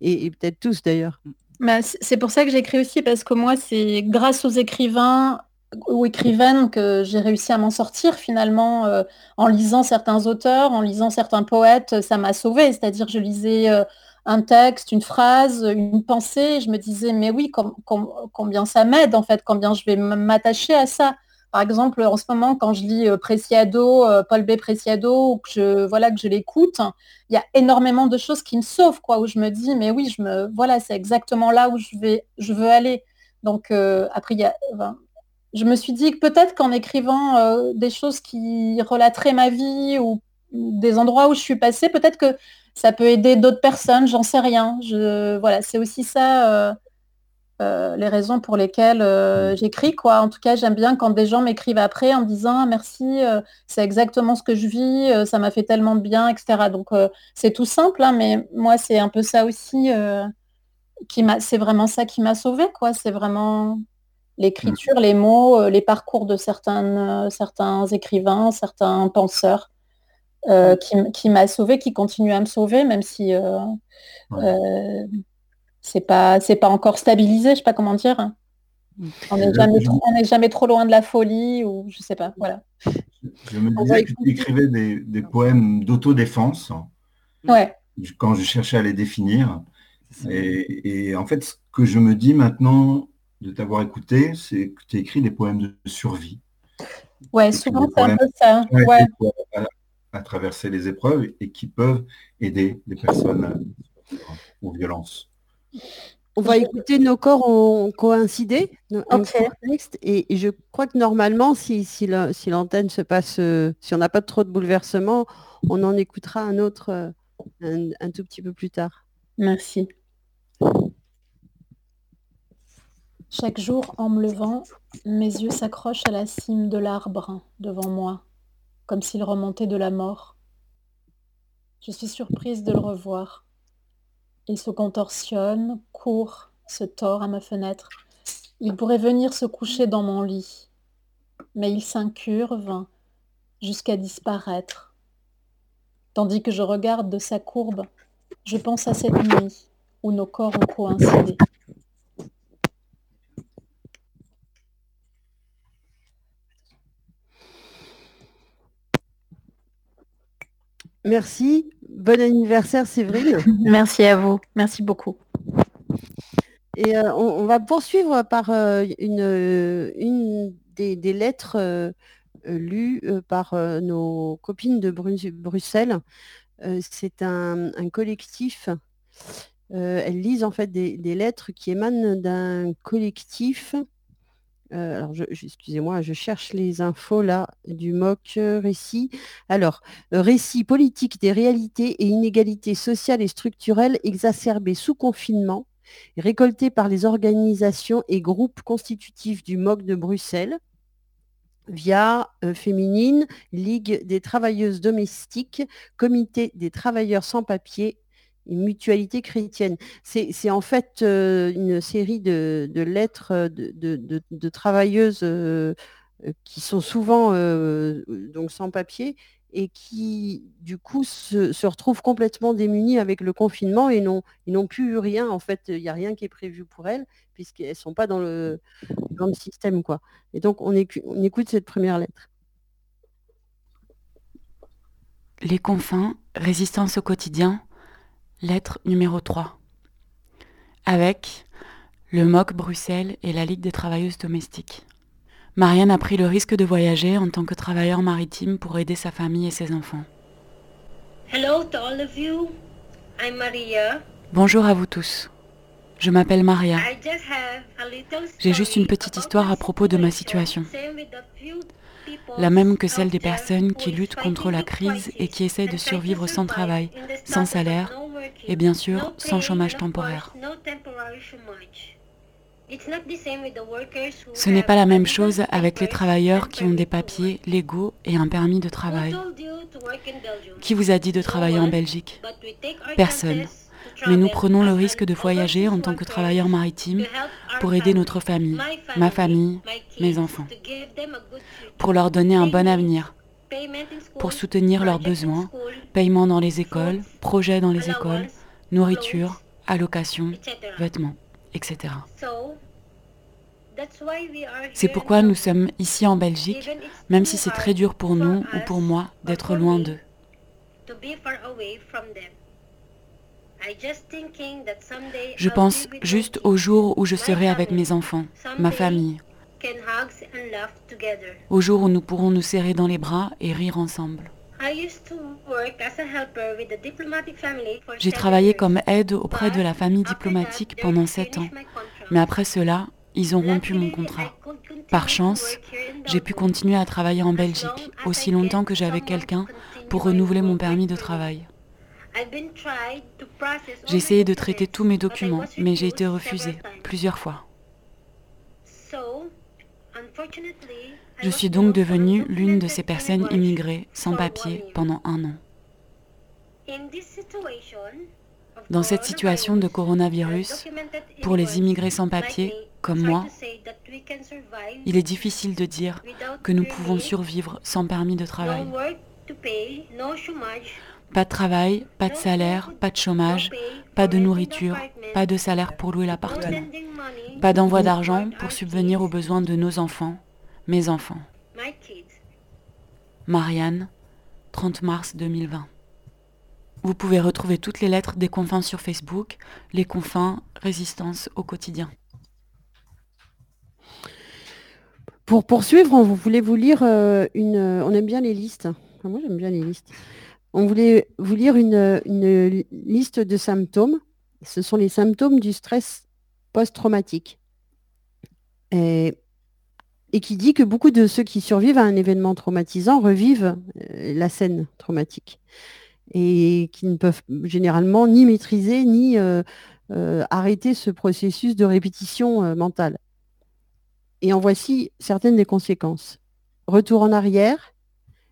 et, et peut-être tous d'ailleurs. Bah, c'est pour ça que j'écris aussi, parce que moi, c'est grâce aux écrivains ou écrivaines que j'ai réussi à m'en sortir finalement, euh, en lisant certains auteurs, en lisant certains poètes, ça m'a sauvée. C'est-à-dire, je lisais euh, un texte, une phrase, une pensée, je me disais, mais oui, com- com- combien ça m'aide en fait, combien je vais m'attacher à ça. Par exemple, en ce moment, quand je lis euh, Preciado, euh, Paul B. Preciado, ou que je, voilà, que je l'écoute, il y a énormément de choses qui me sauvent, quoi, où je me dis, mais oui, je me, voilà, c'est exactement là où je veux aller. Donc euh, après, y a, je me suis dit que peut-être qu'en écrivant des choses qui relateraient ma vie ou des endroits où je suis passée, peut-être que ça peut aider d'autres personnes, j'en sais rien. Je, voilà, c'est aussi ça. euh, euh, les raisons pour lesquelles euh, j'écris quoi. En tout cas, j'aime bien quand des gens m'écrivent après en me disant Ah, merci, c'est exactement ce que je vis, ça m'a fait tellement de bien, etc. Donc c'est tout simple, hein, mais moi c'est un peu ça aussi qui m'a, c'est vraiment ça qui m'a sauvée quoi. C'est vraiment l'écriture, les mots, les parcours de certains écrivains, certains penseurs. Euh, qui, m'a sauvée, qui continue à me sauver, même si euh, euh, c'est pas c'est pas encore stabilisé, je sais pas comment dire. On n'est Je- jamais, je- trop- on n'est jamais trop loin de la folie ou je sais pas. Voilà. Je me disais que tu écrivais des, des poèmes d'autodéfense Ouais. quand je cherchais à les définir. Et, et en fait, ce que je me dis maintenant de t'avoir écouté, c'est que tu écris des poèmes de survie. Ouais, souvent c'est un peu ça. Ouais. À, traverser les épreuves et qui peuvent aider des personnes aux violences. On va écouter Nos corps ont coïncidé, texte, et, je crois que normalement, si, si la- si l'antenne se passe, euh, si on n'a pas trop de bouleversements, on en écoutera un autre euh, un, un tout petit peu plus tard. Merci. Chaque jour, en me levant, mes yeux s'accrochent à la cime de l'arbre devant moi, comme s'il remontait de la mort. Je suis surprise de le revoir. Il se contorsionne, court, se tord à ma fenêtre. Il pourrait venir se coucher dans mon lit, mais il s'incurve jusqu'à disparaître. Tandis que je regarde de sa courbe, je pense à cette nuit où nos corps ont coïncidé. Merci. Bon anniversaire, Séverine. Merci à vous. Merci beaucoup. Et euh, on, on va poursuivre par euh, une, une des, des lettres euh, lu par nos copines de Bruxelles. C'est un, collectif. elles lisent en fait des, lettres qui émanent d'un collectif. Alors, excusez-moi, je cherche les infos là du MOC récit. Alors, récit politique des réalités et inégalités sociales et structurelles exacerbées sous confinement récolté par les organisations et groupes constitutifs du MOC de Bruxelles via euh, Féminine, Ligue des travailleuses domestiques, Comité des travailleurs sans papier et Mutualité chrétienne. C'est en fait euh, une série de, lettres de, travailleuses euh, qui sont souvent donc sans papier et qui, du coup, se, retrouvent complètement démunies avec le confinement et n'ont plus rien. En fait, il n'y a rien qui est prévu pour elles, puisqu'elles ne sont pas dans le, système. Quoi. Et donc, on, on écoute cette première lettre. Les confins, résistance au quotidien, lettre numéro 3. Avec le MOC Bruxelles et la Ligue des travailleuses domestiques. Marianne a pris le risque de voyager en tant que travailleur maritime pour aider sa famille et ses enfants. Bonjour à vous tous. Je m'appelle Maria. J'ai juste une petite histoire à propos de ma situation. La même que celle des personnes qui luttent contre la crise et qui essayent de survivre sans travail, sans salaire et bien sûr sans chômage temporaire. Ce n'est pas la même chose avec les travailleurs qui ont des papiers légaux et un permis de travail. Qui vous a dit de travailler en Belgique? Personne. Mais nous prenons le risque de voyager en tant que travailleurs maritimes pour aider notre famille, ma famille, mes enfants, pour leur donner un bon avenir, pour soutenir leurs besoins, paiement dans les écoles, projets dans les écoles, nourriture, allocations, vêtements etc. C'est pourquoi nous sommes ici en Belgique, même si c'est très dur pour nous ou pour moi d'être loin d'eux. Je pense juste au jour où je serai avec mes enfants, ma famille, au jour où nous pourrons nous serrer dans les bras et rire ensemble. J'ai travaillé comme aide auprès de la famille diplomatique pendant sept ans, mais après cela, ils ont rompu mon contrat. Par chance, j'ai pu continuer à travailler en Belgique aussi longtemps que j'avais quelqu'un pour renouveler mon permis de travail. J'ai essayé de traiter tous mes documents, mais j'ai été refusée plusieurs fois. Je suis donc devenue l'une de ces personnes immigrées sans papier pendant un an. Dans cette situation de coronavirus, pour les immigrés sans papier comme moi, il est difficile de dire que nous pouvons survivre sans permis de travail. Pas de travail, pas de salaire, pas de chômage, pas de nourriture, pas de salaire pour louer l'appartement, pas d'envoi d'argent pour subvenir aux besoins de nos enfants, mes enfants. Marianne, 30 mars 2020. Vous pouvez retrouver toutes les lettres des confins sur Facebook, les confins, résistance au quotidien. Pour poursuivre, on voulait vous lire euh, une. On aime bien les listes. moi, j'aime bien les listes. On voulait vous lire une, liste de symptômes. Ce sont les symptômes du stress post-traumatique. Et et qui dit que beaucoup de ceux qui survivent à un événement traumatisant revivent euh, la scène traumatique et qui ne peuvent généralement ni maîtriser ni euh, euh, arrêter ce processus de répétition mentale. Et en voici certaines des conséquences. Retour en arrière,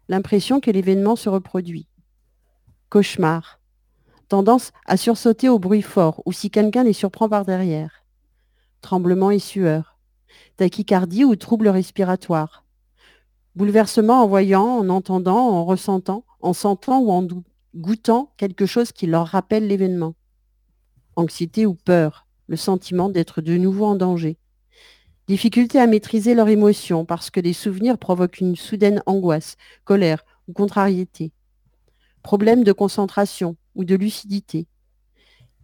l'impression que l'événement se reproduit. Cauchemar, tendance à sursauter au bruit fort ou si quelqu'un les surprend par derrière. Tremblement et sueur tachycardie ou troubles respiratoires. Bouleversement en voyant, en entendant, en ressentant, en sentant ou en goûtant quelque chose qui leur rappelle l'événement. Anxiété ou peur, le sentiment d'être de nouveau en danger. Difficulté à maîtriser leurs émotions parce que les souvenirs provoquent une soudaine angoisse, colère ou contrariété. Problème de concentration ou de lucidité.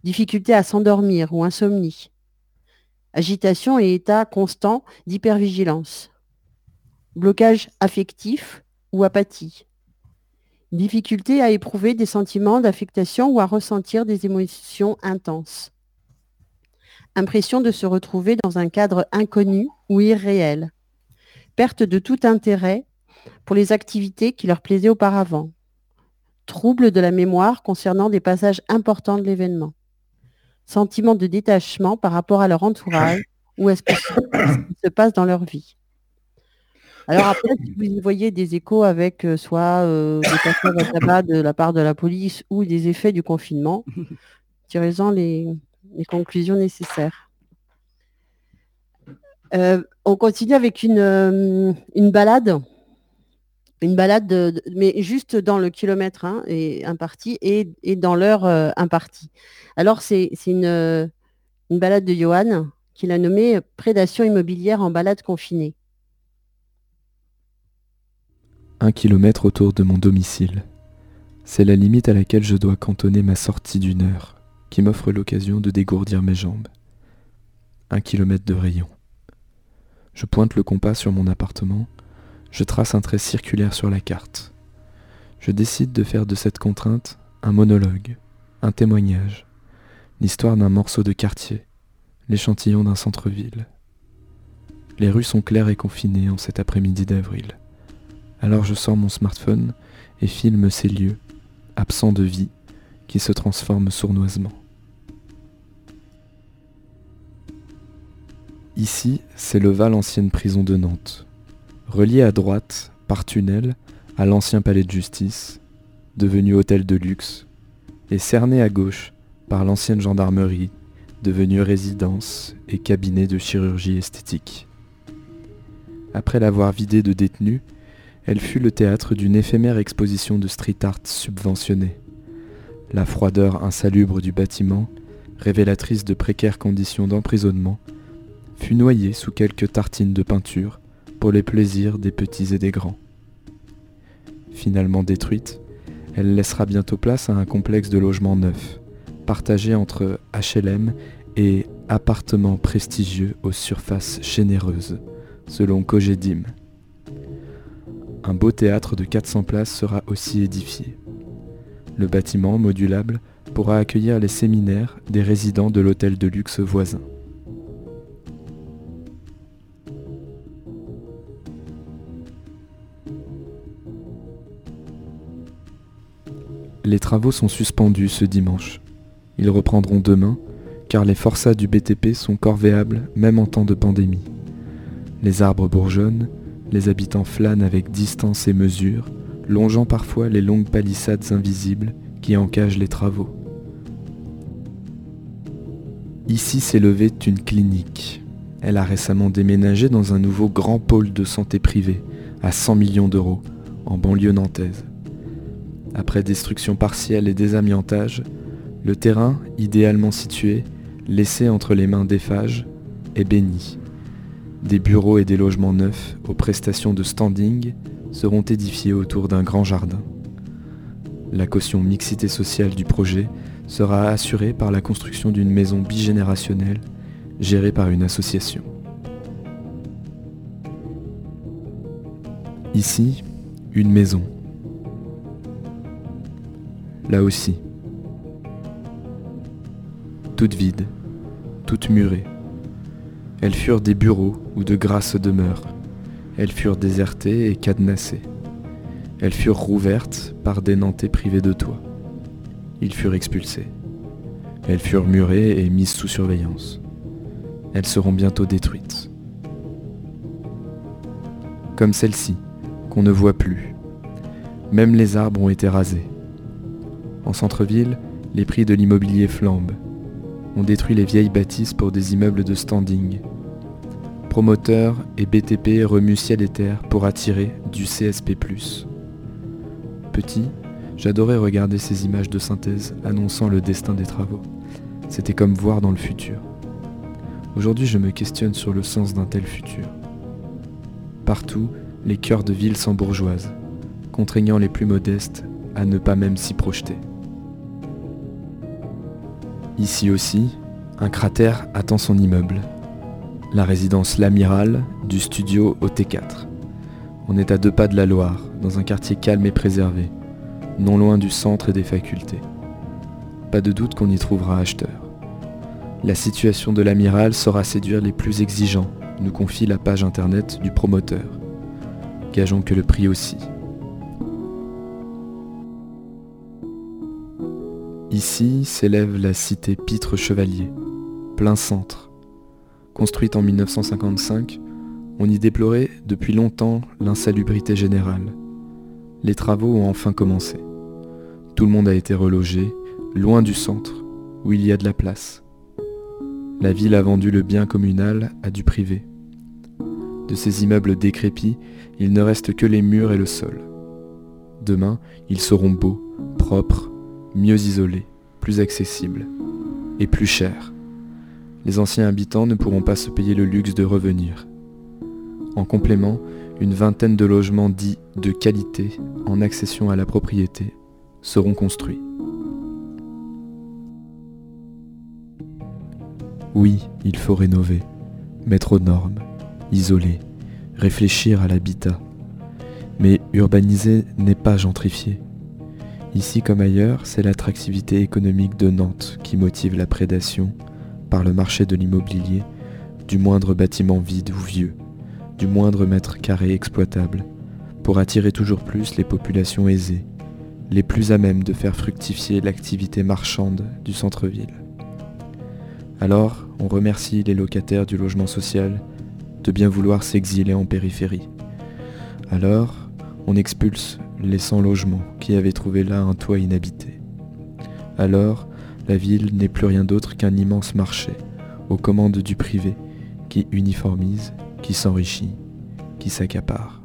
Difficulté à s'endormir ou insomnie agitation et état constant d'hypervigilance. blocage affectif ou apathie. Difficulté à éprouver des sentiments d'affectation ou à ressentir des émotions intenses. Impression de se retrouver dans un cadre inconnu ou irréel. Perte de tout intérêt pour les activités qui leur plaisaient auparavant. Trouble de la mémoire concernant des passages importants de l'événement. Sentiment de détachement par rapport à leur entourage ou à ce qui se passe dans leur vie. Alors après, si vous y voyez des échos avec euh, soit euh, des passages à tabac de la part de la police ou des effets du confinement, tirez-en les, les conclusions nécessaires. Euh, on continue avec une, une balade. Une balade, de- de- mais juste dans le kilomètre hein, et imparti et, dans l'heure euh, impartie. Alors, c'est euh, une balade de Johan qu'il a nommée Prédation immobilière en balade confinée. Un kilomètre autour de mon domicile. C'est la limite à laquelle je dois cantonner ma sortie d'une heure, qui m'offre l'occasion de dégourdir mes jambes. Un kilomètre de rayon. Je pointe le compas sur mon appartement, je trace un trait circulaire sur la carte. Je décide de faire de cette contrainte un monologue, un témoignage, l'histoire d'un morceau de quartier, l'échantillon d'un centre-ville. Les rues sont claires et confinées en cet après-midi d'avril. Alors je sors mon smartphone et filme ces lieux, absents de vie, qui se transforment sournoisement. Ici, c'est le Val ancienne prison de Nantes, relié à droite, par tunnel, à l'ancien palais de justice, devenu hôtel de luxe, et cerné à gauche par l'ancienne gendarmerie, devenue résidence et cabinet de chirurgie esthétique. Après l'avoir vidée de détenus, elle fut le théâtre d'une éphémère exposition de street art subventionnée. La froideur insalubre du bâtiment, révélatrice de précaires conditions d'emprisonnement, fut noyée sous quelques tartines de peinture pour les plaisirs des petits et des grands. Finalement détruite, elle laissera bientôt place à un complexe de logements neufs, partagé entre HLM et appartements prestigieux aux surfaces généreuses, selon Cogedim. Un beau théâtre de 400 places sera aussi édifié. Le bâtiment, modulable, pourra accueillir les séminaires des résidents de l'hôtel de luxe voisin. Les travaux sont suspendus ce dimanche. Ils reprendront demain, car les forçats du BTP sont corvéables même en temps de pandémie. Les arbres bourgeonnent, les habitants flânent avec distance et mesure, longeant parfois les longues palissades invisibles qui encagent les travaux. Ici s'est levée une clinique. Elle a récemment déménagé dans un nouveau grand pôle de santé privée, à 100 millions d'euros, en banlieue nantaise. Après destruction partielle et désamiantage, le terrain, idéalement situé, laissé entre les mains d'Eiffage, est béni. Des bureaux et des logements neufs aux prestations de standing seront édifiés autour d'un grand jardin. La caution mixité sociale du projet sera assurée par la construction d'une maison bigénérationnelle gérée par une association. Ici, une maison. Là aussi. Toute vide, toute murée. Elles furent des bureaux ou de grasses demeures. Elles furent désertées et cadenassées. Elles furent rouvertes par des Nantais privés de toit. Ils furent expulsés. Elles furent murées et mises sous surveillance. Elles seront bientôt détruites. Comme celle-ci, qu'on ne voit plus. Même les arbres ont été rasés. En centre-ville, les prix de l'immobilier flambent. On détruit les vieilles bâtisses pour des immeubles de standing. Promoteurs et BTP remuent ciel et terre pour attirer du CSP+. Petit, j'adorais regarder ces images de synthèse annonçant le destin des travaux. C'était comme voir dans le futur. Aujourd'hui, je me questionne sur le sens d'un tel futur. Partout, les cœurs de ville s'embourgeoisent, contraignant les plus modestes à ne pas même s'y projeter. Ici aussi, un cratère attend son immeuble. La résidence L'Amiral du studio au T4. On est à deux pas de la Loire, dans un quartier calme et préservé, non loin du centre et des facultés. Pas de doute qu'on y trouvera acheteur. La situation de l'amiral saura séduire les plus exigeants, nous confie la page internet du promoteur. Gageons que le prix aussi. Ici s'élève la cité Pitre Chevalier, plein centre. Construite en 1955, on y déplorait depuis longtemps l'insalubrité générale. Les travaux ont enfin commencé. Tout le monde a été relogé, loin du centre, où il y a de la place. La ville a vendu le bien communal à du privé. De ces immeubles décrépits, il ne reste que les murs et le sol. Demain, ils seront beaux, propres, mieux isolés, plus accessibles et plus chers. Les anciens habitants ne pourront pas se payer le luxe de revenir. En complément, une vingtaine de logements dits de qualité en accession à la propriété seront construits. Oui, il faut rénover, mettre aux normes, isoler, réfléchir à l'habitat. Mais urbaniser n'est pas gentrifier. Ici comme ailleurs, c'est l'attractivité économique de Nantes qui motive la prédation, par le marché de l'immobilier, du moindre bâtiment vide ou vieux, du moindre mètre carré exploitable, pour attirer toujours plus les populations aisées, les plus à même de faire fructifier l'activité marchande du centre-ville. Alors, on remercie les locataires du logement social de bien vouloir s'exiler en périphérie. Alors, on expulse les sans-logements qui avaient trouvé là un toit inhabité. Alors, la ville n'est plus rien d'autre qu'un immense marché, aux commandes du privé, qui uniformise, qui s'enrichit, qui s'accapare.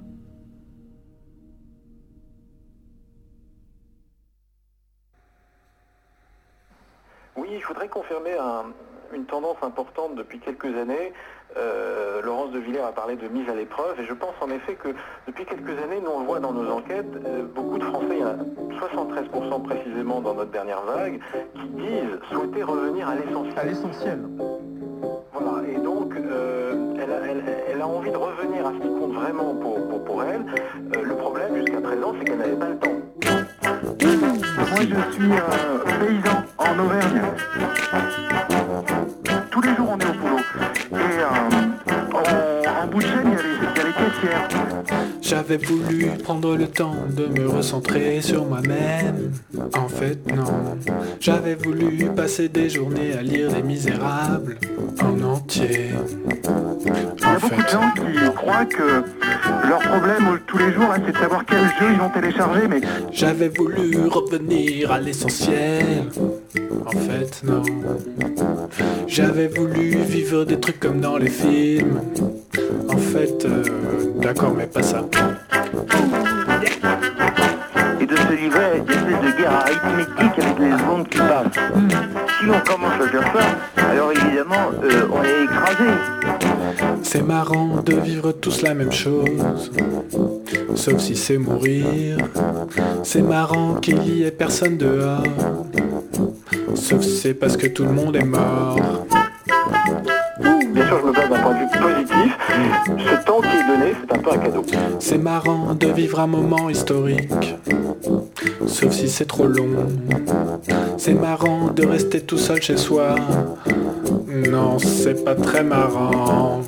Oui, je voudrais confirmer un, une tendance importante depuis quelques années. Euh, Laurence de Villers a parlé de mise à l'épreuve et je pense en effet que depuis quelques années, nous on le voit dans nos enquêtes, euh, beaucoup de Français, il y en a 73% précisément dans notre dernière vague, qui disent souhaiter revenir à l'essentiel. À l'essentiel. Voilà, et donc euh, elle, a, elle- elle a envie de revenir à ce qui compte vraiment pour, pour, pour elle. Le problème jusqu'à présent, c'est qu'elle n'avait pas le temps. Moi, je suis euh, paysan en Auvergne. Tous les jours, on est au boulot. Et euh, en, en bout de chaîne, il y a les, les caissières. J'avais voulu prendre le temps de me recentrer sur moi-même. En fait, non. J'avais voulu passer des journées à lire Les Misérables en entier. Il y a beaucoup de gens qui croient que leur problème tous les jours, là, c'est de savoir quel jeu ils vont télécharger, mais J'avais voulu revenir à l'essentiel. En fait, non. J'avais voulu vivre des trucs comme dans les films. En fait, euh, d'accord, mais pas ça. De se livrer à une espèce de guerre arithmétique avec les secondes qui passent. Si on commence à faire ça, alors évidemment, euh, on est écrasé. C'est marrant de vivre tous la même chose. Sauf si c'est mourir. C'est marrant qu'il y ait personne dehors. Sauf si c'est parce que tout le monde est mort. Bien sûr, je me base d'un point de vue positif. Ce temps qui est donné, c'est un peu un cadeau. C'est marrant de vivre un moment historique. Sauf si c'est trop long. C'est marrant de rester tout seul chez soi. Non, c'est pas très marrant.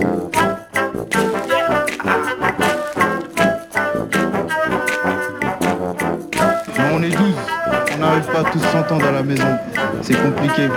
Mais on est 12, on n'arrive pas à tous s'entendre à la maison. C'est compliqué.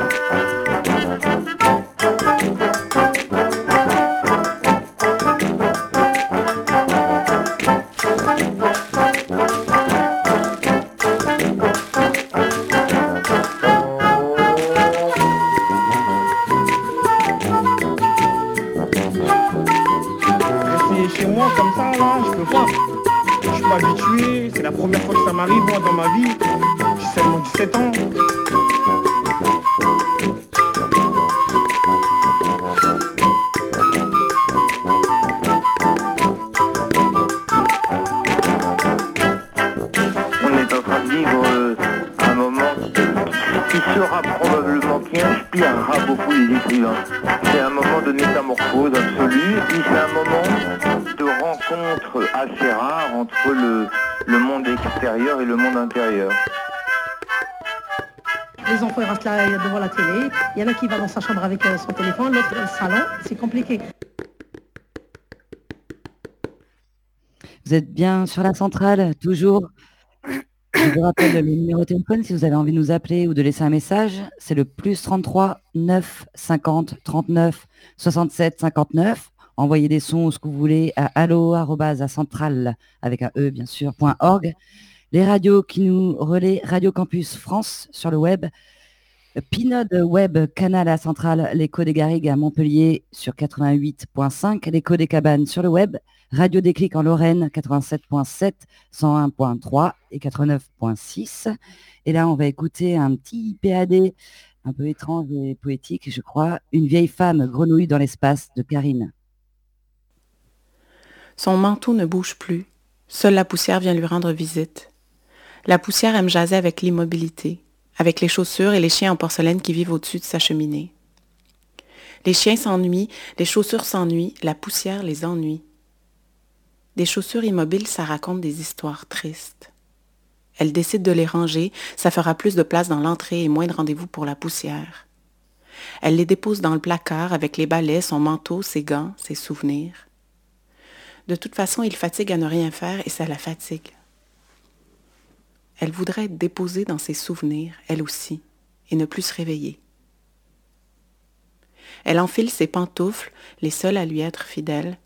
Là devant la télé. Il y en a qui va dans sa chambre avec euh, son téléphone, l'autre dans le salon. C'est compliqué. Vous êtes bien sur la centrale, toujours. Je vous rappelle le numéro de téléphone si vous avez envie de nous appeler ou de laisser un message. C'est le plus 33 9 50 39 67 59. Envoyez des sons ou ce que vous voulez à allo centrale avec un e bien sûr .org. Les radios qui nous relaient Radio Campus France sur le web, Pinode Web Canal à Centrale, l'écho des Garrigues à Montpellier sur 88.5, l'écho des Cabanes sur le web, Radio Déclic en Lorraine 87.7, 101.3 et 89.6. Et là, on va écouter un petit PAD un peu étrange et poétique, je crois, Une vieille femme grenouille dans l'espace de Karine. Son manteau ne bouge plus. Seule la poussière vient lui rendre visite. La poussière aime jaser avec l'immobilité, avec les chaussures et les chiens en porcelaine qui vivent au-dessus de sa cheminée. Les chiens s'ennuient, les chaussures s'ennuient, la poussière les ennuie. Des chaussures immobiles, ça raconte des histoires tristes. Elle décide de les ranger, ça fera plus de place dans l'entrée et moins de rendez-vous pour la poussière. Elle les dépose dans le placard avec les balais, son manteau, ses gants, ses souvenirs. De toute façon, il fatigue à ne rien faire et ça la fatigue. Elle voudrait être déposée dans ses souvenirs, elle aussi, et ne plus se réveiller. Elle enfile ses pantoufles, les seules à lui être fidèles.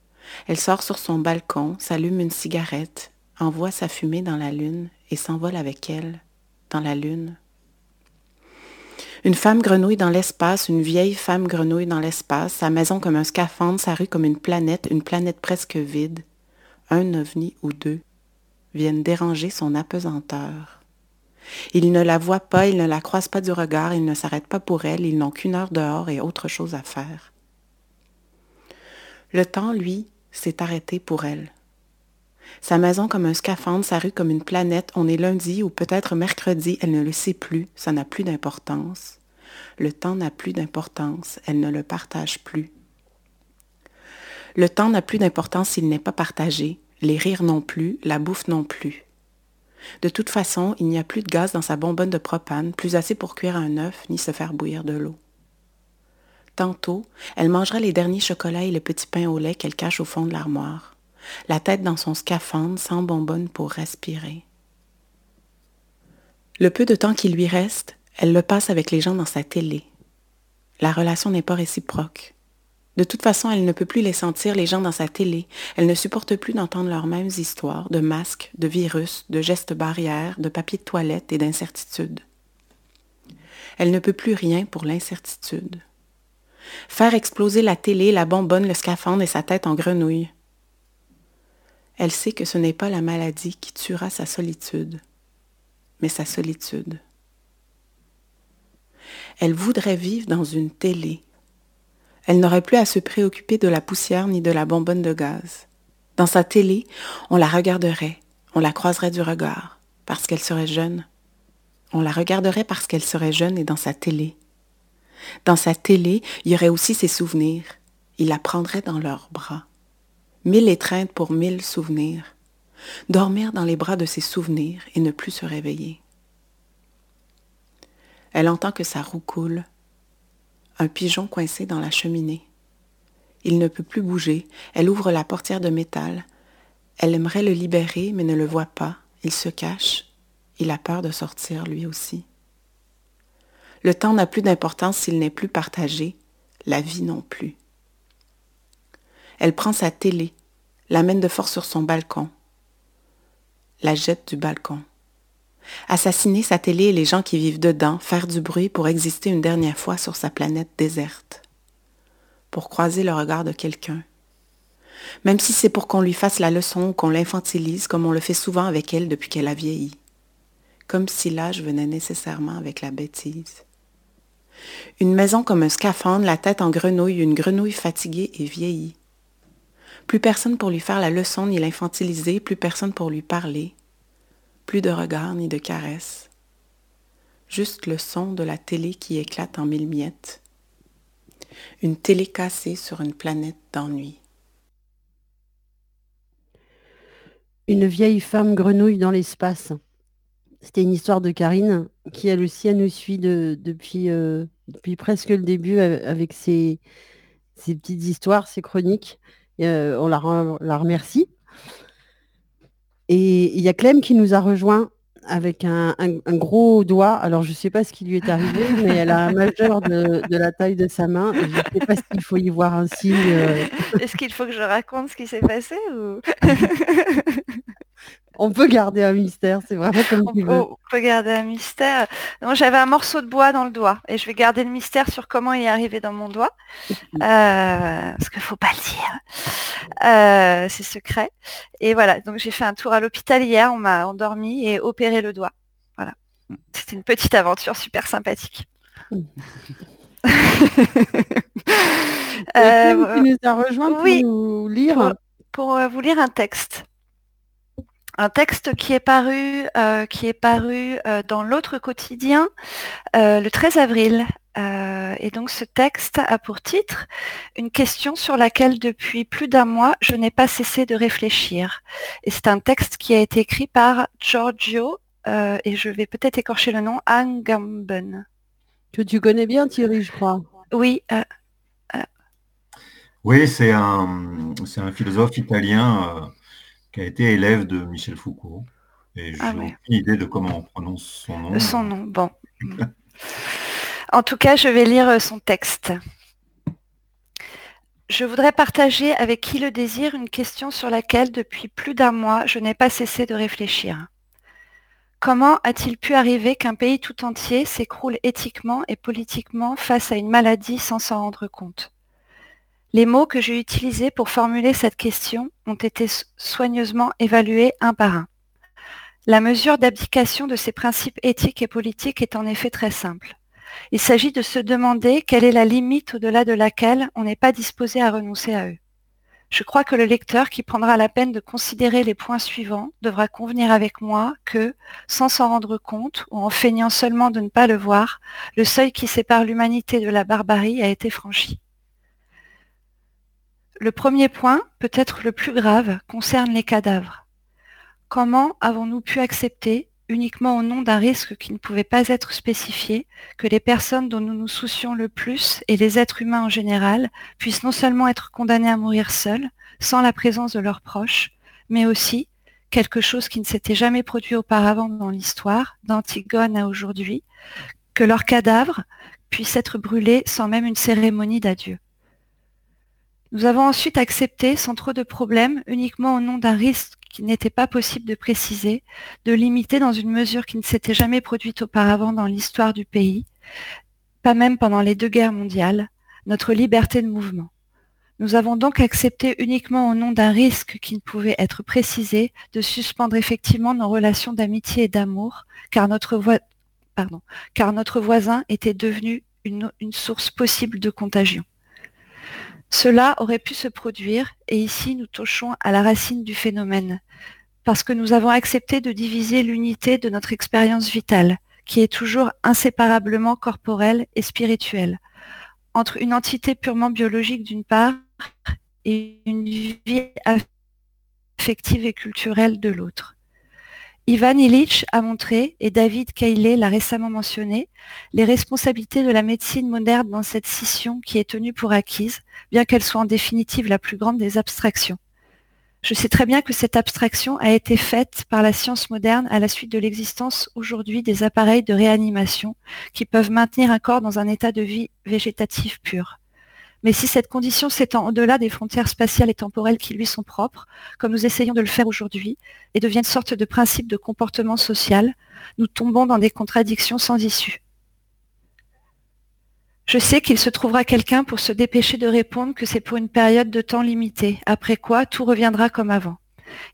Elle sort sur son balcon, s'allume une cigarette, envoie sa fumée dans la lune et s'envole avec elle, dans la lune. Une femme grenouille dans l'espace, une vieille femme grenouille dans l'espace, sa maison comme un scaphandre, sa rue comme une planète, une planète presque vide. Un ovni ou deux viennent déranger son apesanteur. Il ne la voit pas, il ne la croise pas du regard, il ne s'arrête pas pour elle, ils n'ont qu'une heure dehors et autre chose à faire. Le temps, lui, s'est arrêté pour elle. Sa maison comme un scaphandre, sa rue comme une planète, on est lundi ou peut-être mercredi, elle ne le sait plus, ça n'a plus d'importance. Le temps n'a plus d'importance, elle ne le partage plus. Le temps n'a plus d'importance s'il n'est pas partagé, les rires non plus, la bouffe non plus. De toute façon, il n'y a plus de gaz dans sa bonbonne de propane, plus assez pour cuire un œuf ni se faire bouillir de l'eau. Tantôt, elle mangera les derniers chocolats et le petit pain au lait qu'elle cache au fond de l'armoire, la tête dans son scaphandre sans bonbonne pour respirer. Le peu de temps qui lui reste, elle le passe avec les gens dans sa télé. La relation n'est pas réciproque. De toute façon, elle ne peut plus les sentir, les gens dans sa télé. Elle ne supporte plus d'entendre leurs mêmes histoires de masques, de virus, de gestes barrières, de papier de toilette et d'incertitude. Elle ne peut plus rien pour l'incertitude. Faire exploser la télé, la bonbonne, le scaphandre et sa tête en grenouille. Elle sait que ce n'est pas la maladie qui tuera sa solitude, mais sa solitude. Elle voudrait vivre dans une télé elle n'aurait plus à se préoccuper de la poussière ni de la bonbonne de gaz. Dans sa télé, on la regarderait, on la croiserait du regard, parce qu'elle serait jeune. On la regarderait parce qu'elle serait jeune et dans sa télé. Dans sa télé, il y aurait aussi ses souvenirs. Il la prendrait dans leurs bras. Mille étreintes pour mille souvenirs. Dormir dans les bras de ses souvenirs et ne plus se réveiller. Elle entend que sa roue coule, pigeon coincé dans la cheminée. Il ne peut plus bouger. Elle ouvre la portière de métal. Elle aimerait le libérer, mais ne le voit pas. Il se cache. Il a peur de sortir lui aussi. Le temps n'a plus d'importance s'il n'est plus partagé, la vie non plus. Elle prend sa télé, l'amène de force sur son balcon, la jette du balcon. Assassiner sa télé et les gens qui vivent dedans, faire du bruit pour exister une dernière fois sur sa planète déserte. Pour croiser le regard de quelqu'un. Même si c'est pour qu'on lui fasse la leçon ou qu'on l'infantilise comme on le fait souvent avec elle depuis qu'elle a vieilli. Comme si l'âge venait nécessairement avec la bêtise. Une maison comme un scaphandre, la tête en grenouille, une grenouille fatiguée et vieillie. Plus personne pour lui faire la leçon ni l'infantiliser, plus personne pour lui parler, plus de regards ni de caresses. Juste le son de la télé qui éclate en mille miettes. Une télé cassée sur une planète d'ennui. Une vieille femme grenouille dans l'espace. C'était une histoire de Karine qui, elle aussi, elle nous suit euh, depuis presque le début euh, avec ses, petites histoires, ses chroniques. Euh, on la remercie. Et il y a Clem qui nous a rejoint avec un, un- un gros doigt. Alors, je ne sais pas ce qui lui est arrivé, mais elle a un majeur de, de la taille de sa main. Et Je ne sais pas s'il faut y voir un signe. euh, Est-ce qu'il faut que je raconte ce qui s'est passé ou? On peut garder un mystère, c'est vraiment comme tu veux. on peut garder un mystère Non, j'avais un morceau de bois dans le doigt et je vais garder le mystère sur comment il est arrivé dans mon doigt. Euh, parce qu'il faut pas le dire. Euh, c'est secret. Et voilà, donc j'ai fait un tour à l'hôpital hier, on m'a endormi et opéré le doigt. Voilà. C'était une petite aventure super sympathique. Qui nous a rejoint pour Euh, oui, nous lire. Pour, pour, euh, vous lire un texte. Un texte qui est paru, euh, qui est paru euh, dans l'autre quotidien euh, le 13 avril. Euh, et donc ce texte a pour titre une question sur laquelle depuis plus d'un mois je n'ai pas cessé de réfléchir. Et c'est un texte qui a été écrit par Giorgio, euh, et je vais peut-être écorcher le nom, Angamben. Que tu connais bien Thierry, je crois. Oui, euh, Oui, c'est un, c'est un philosophe italien euh, qui a été élève de Michel Foucault. Et Ah ouais. aucune idée de comment on prononce son nom. son nom, bon. En tout cas, je vais lire euh, son texte. Je voudrais partager avec qui le désire une question sur laquelle, depuis plus d'un mois, je n'ai pas cessé de réfléchir. Comment a-t-il pu arriver qu'un pays tout entier s'écroule éthiquement et politiquement face à une maladie sans s'en rendre compte? Les mots que j'ai utilisés pour formuler cette question ont été so- soigneusement évalués un par un. La mesure d'abdication de ces principes éthiques et politiques est en effet très simple. Il s'agit de se demander quelle est la limite au-delà de laquelle on n'est pas disposé à renoncer à eux. Je crois que le lecteur qui prendra la peine de considérer les points suivants devra convenir avec moi que, sans s'en rendre compte ou en feignant seulement de ne pas le voir, le seuil qui sépare l'humanité de la barbarie a été franchi. Le premier point, peut-être le plus grave, concerne les cadavres. Comment avons-nous pu accepter, uniquement au nom d'un risque qui ne pouvait pas être spécifié, que les personnes dont nous nous soucions le plus, et les êtres humains en général, puissent non seulement être condamnés à mourir seuls, sans la présence de leurs proches, mais aussi, quelque chose qui ne s'était jamais produit auparavant dans l'histoire, d'Antigone à aujourd'hui, que leurs cadavres puissent être brûlés sans même une cérémonie d'adieu. Nous avons ensuite accepté, sans trop de problèmes, uniquement au nom d'un risque qu'il n'était pas possible de préciser, de limiter dans une mesure qui ne s'était jamais produite auparavant dans l'histoire du pays, pas même pendant les deux guerres mondiales, notre liberté de mouvement. Nous avons donc accepté uniquement au nom d'un risque qui ne pouvait être précisé de suspendre effectivement nos relations d'amitié et d'amour, car notre, voisin était devenu une source possible de contagion. Cela aurait pu se produire, et ici nous touchons à la racine du phénomène, parce que nous avons accepté de diviser l'unité de notre expérience vitale, qui est toujours inséparablement corporelle et spirituelle, entre une entité purement biologique d'une part et une vie affective et culturelle de l'autre. Ivan Illich a montré, et David Cayley l'a récemment mentionné, les responsabilités de la médecine moderne dans cette scission qui est tenue pour acquise, bien qu'elle soit en définitive la plus grande des abstractions. Je sais très bien que cette abstraction a été faite par la science moderne à la suite de l'existence aujourd'hui des appareils de réanimation qui peuvent maintenir un corps dans un état de vie végétatif pur. Mais si cette condition s'étend au-delà des frontières spatiales et temporelles qui lui sont propres, comme nous essayons de le faire aujourd'hui, et devient une sorte de principe de comportement social, nous tombons dans des contradictions sans issue. Je sais qu'il se trouvera quelqu'un pour se dépêcher de répondre que c'est pour une période de temps limitée, après quoi tout reviendra comme avant.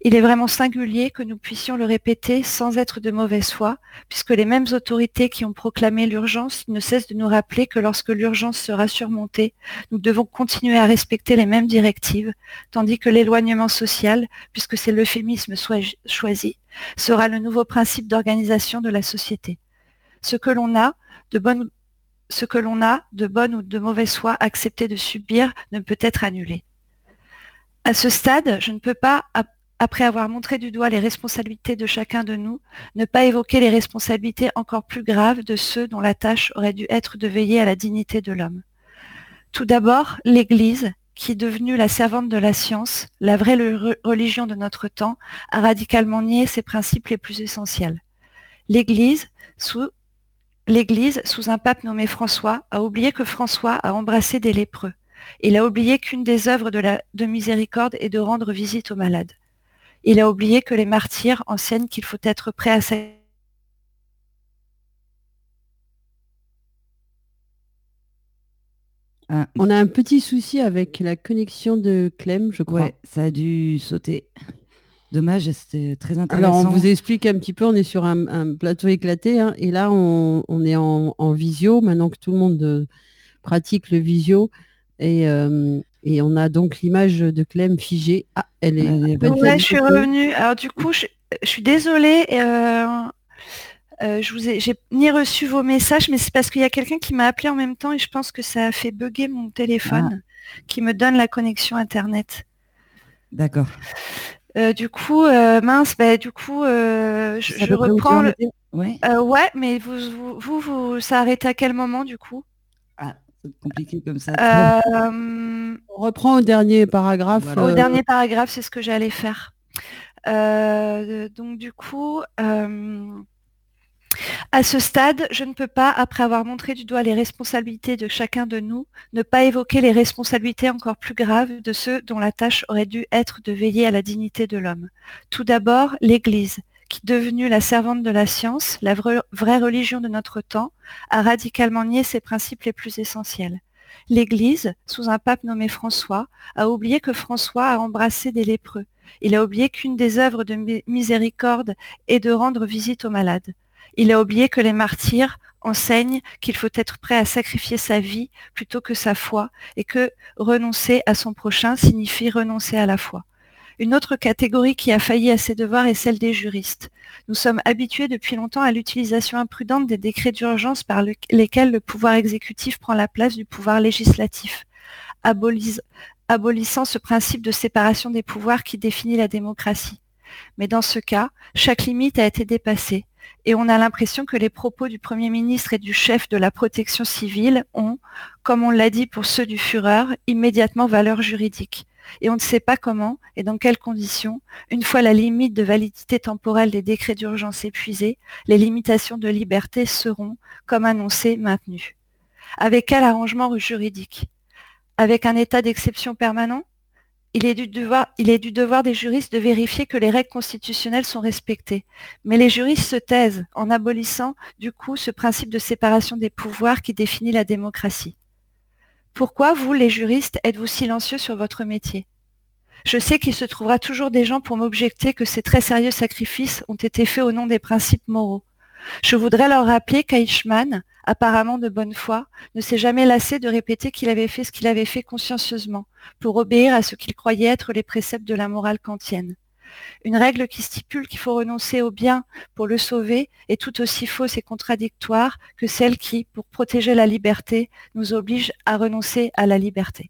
Il est vraiment singulier que nous puissions le répéter sans être de mauvaise foi, puisque les mêmes autorités qui ont proclamé l'urgence ne cessent de nous rappeler que lorsque l'urgence sera surmontée, nous devons continuer à respecter les mêmes directives, tandis que l'éloignement social, puisque c'est l'euphémisme choisi, sera le nouveau principe d'organisation de la société. Ce que l'on a, de bonne ou de mauvaise foi, accepté de subir ne peut être annulé. À ce stade, je ne peux pas après avoir montré du doigt les responsabilités de chacun de nous, ne pas évoquer les responsabilités encore plus graves de ceux dont la tâche aurait dû être de veiller à la dignité de l'homme. Tout d'abord, l'Église, qui est devenue la servante de la science, la vraie religion de notre temps, a radicalement nié ses principes les plus essentiels. L'Église, sous, l'Église, sous un pape nommé François, a oublié que François a embrassé des lépreux. Il a oublié qu'une des œuvres de, la, de miséricorde est de rendre visite aux malades. Il a oublié que les martyrs enseignent qu'il faut être prêt à ah, on a un petit souci avec la connexion de Clem, je crois. Ouais, ça a dû sauter. Dommage, c'était très intéressant. Alors, on vous explique un petit peu, on est sur un, plateau éclaté, hein, et là, on, est en, visio, maintenant que tout le monde euh, pratique le visio, et, euh, et on a donc l'image de Clem figée. Ah, elle est. ouais, je suis revenue. Alors du coup, je, suis désolée. Euh, euh, je vous ai, j'ai ni reçu vos messages, mais c'est parce qu'il y a quelqu'un qui m'a appelé en même temps et je pense que ça a fait bugger mon téléphone, ah. qui me donne la connexion internet. D'accord. Euh, du coup, mince, bah, du coup, je, reprends. Le... Ouais. ouais, mais vous, vous, vous, ça arrête à quel moment du coup? C'est compliqué comme ça. Euh, On reprend au dernier paragraphe. Au euh, dernier paragraphe, c'est ce que j'allais faire. Euh, donc du coup, à ce stade, je ne peux pas, après avoir montré du doigt les responsabilités de chacun de nous, ne pas évoquer les responsabilités encore plus graves de ceux dont la tâche aurait dû être de veiller à la dignité de l'homme. Tout d'abord, l'Église, qui, devenue la servante de la science, la vraie religion de notre temps, a radicalement nié ses principes les plus essentiels. L'Église, sous un pape nommé François, a oublié que François a embrassé des lépreux. Il a oublié qu'une des œuvres de miséricorde est de rendre visite aux malades. Il a oublié que les martyrs enseignent qu'il faut être prêt à sacrifier sa vie plutôt que sa foi et que renoncer à son prochain signifie renoncer à la foi. Une autre catégorie qui a failli à ses devoirs est celle des juristes. Nous sommes habitués depuis longtemps à l'utilisation imprudente des décrets d'urgence par lesquels le pouvoir exécutif prend la place du pouvoir législatif, abolissant ce principe de séparation des pouvoirs qui définit la démocratie. Mais dans ce cas, chaque limite a été dépassée et on a l'impression que les propos du Premier ministre et du chef de la protection civile ont, comme on l'a dit pour ceux du Führer, immédiatement valeur juridique et on ne sait pas comment et dans quelles conditions, une fois la limite de validité temporelle des décrets d'urgence épuisée, les limitations de liberté seront, comme annoncé, maintenues. Avec quel arrangement juridique? Avec un état d'exception permanent? Il est, du devoir, il est du devoir des juristes de vérifier que les règles constitutionnelles sont respectées. Mais les juristes se taisent en abolissant du coup ce principe de séparation des pouvoirs qui définit la démocratie. Pourquoi, vous, les juristes, êtes-vous silencieux sur votre métier? Je sais qu'il se trouvera toujours des gens pour m'objecter que ces très sérieux sacrifices ont été faits au nom des principes moraux. Je voudrais leur rappeler qu'Eichmann, apparemment de bonne foi, ne s'est jamais lassé de répéter qu'il avait fait ce qu'il avait fait consciencieusement, pour obéir à ce qu'il croyait être les préceptes de la morale kantienne. Une règle qui stipule qu'il faut renoncer au bien pour le sauver est tout aussi fausse et contradictoire que celle qui, pour protéger la liberté, nous oblige à renoncer à la liberté.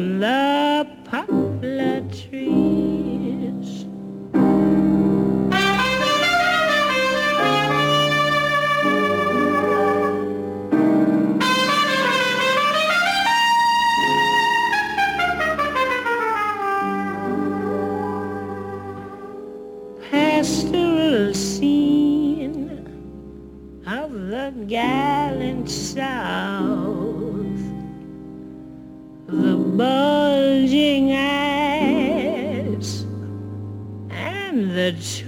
love.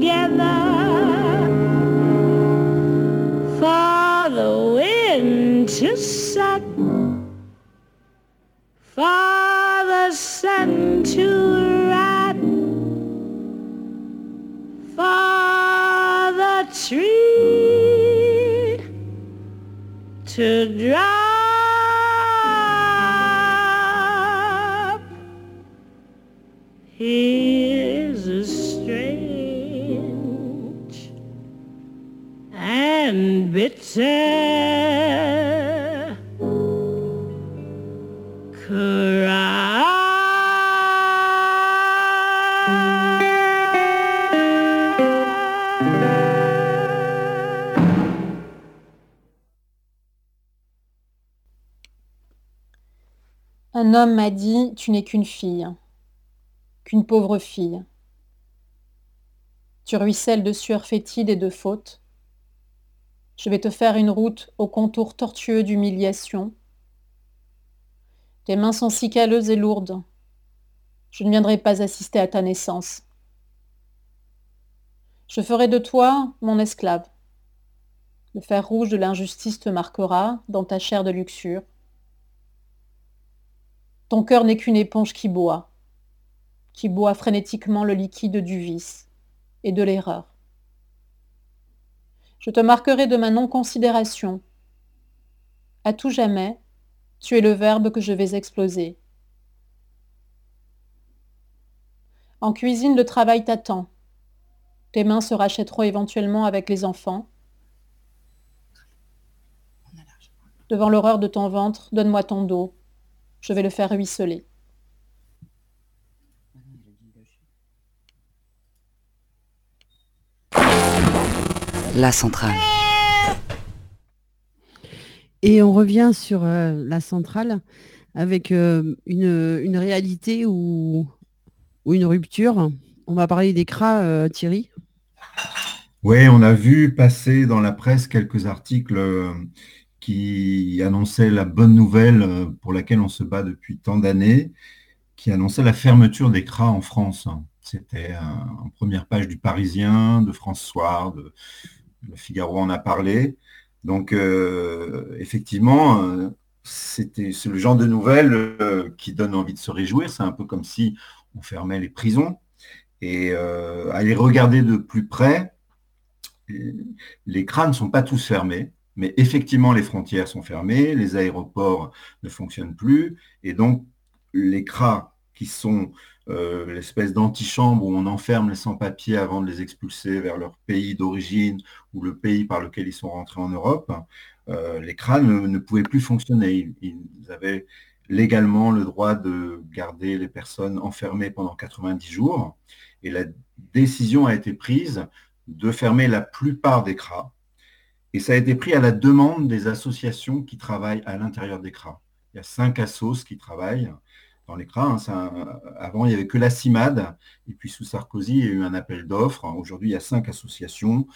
together, for the wind to suck, for the sun to rot, for the tree to drop. Here's Un homme m'a dit, tu n'es qu'une fille, qu'une pauvre fille. Tu ruisselles de sueur fétide et de faute. Je vais te faire une route au contour tortueux d'humiliation. Tes mains sont si calleuses et lourdes. Je ne viendrai pas assister à ta naissance. Je ferai de toi mon esclave. Le fer rouge de l'injustice te marquera dans ta chair de luxure. Ton cœur n'est qu'une éponge qui boit, qui boit frénétiquement le liquide du vice et de l'erreur. Je te marquerai de ma non-considération. À tout jamais, tu es le verbe que je vais exploser. En cuisine, le travail t'attend. Tes mains se rachèteront éventuellement avec les enfants. Devant l'horreur de ton ventre, donne-moi ton dos. Je vais le faire ruisseler. La centrale. Et on revient sur euh, la centrale avec euh, une, une réalité ou, ou une rupture. On va parler des cras, euh, Thierry. Oui, on a vu passer dans la presse quelques articles qui annonçaient la bonne nouvelle pour laquelle on se bat depuis tant d'années, qui annonçait la fermeture des cras en France. C'était euh, en première page du Parisien, de France Soir, de, le Figaro en a parlé. Donc, euh, effectivement, euh, c'est le genre de nouvelles euh, qui donne envie de se réjouir. C'est un peu comme si on fermait les prisons. Et à les regarder de plus près, les crânes ne sont pas tous fermés, mais effectivement, les frontières sont fermées, les aéroports ne fonctionnent plus, et donc les cras qui sont euh, l'espèce d'antichambre où on enferme les sans-papiers avant de les expulser vers leur pays d'origine ou le pays par lequel ils sont rentrés en Europe, euh, les crânes ne, pouvaient plus fonctionner. Ils, ils avaient légalement le droit de garder les personnes enfermées pendant 90 jours. Et la décision a été prise de fermer la plupart des CRA. Et ça a été pris à la demande des associations qui travaillent à l'intérieur des CRA. Il y a cinq assos qui travaillent dans les CRA. hein. Un- avant, il n'y avait que la CIMAD. Et puis sous Sarkozy, il y a eu un appel d'offres. Aujourd'hui, il y a cinq associations.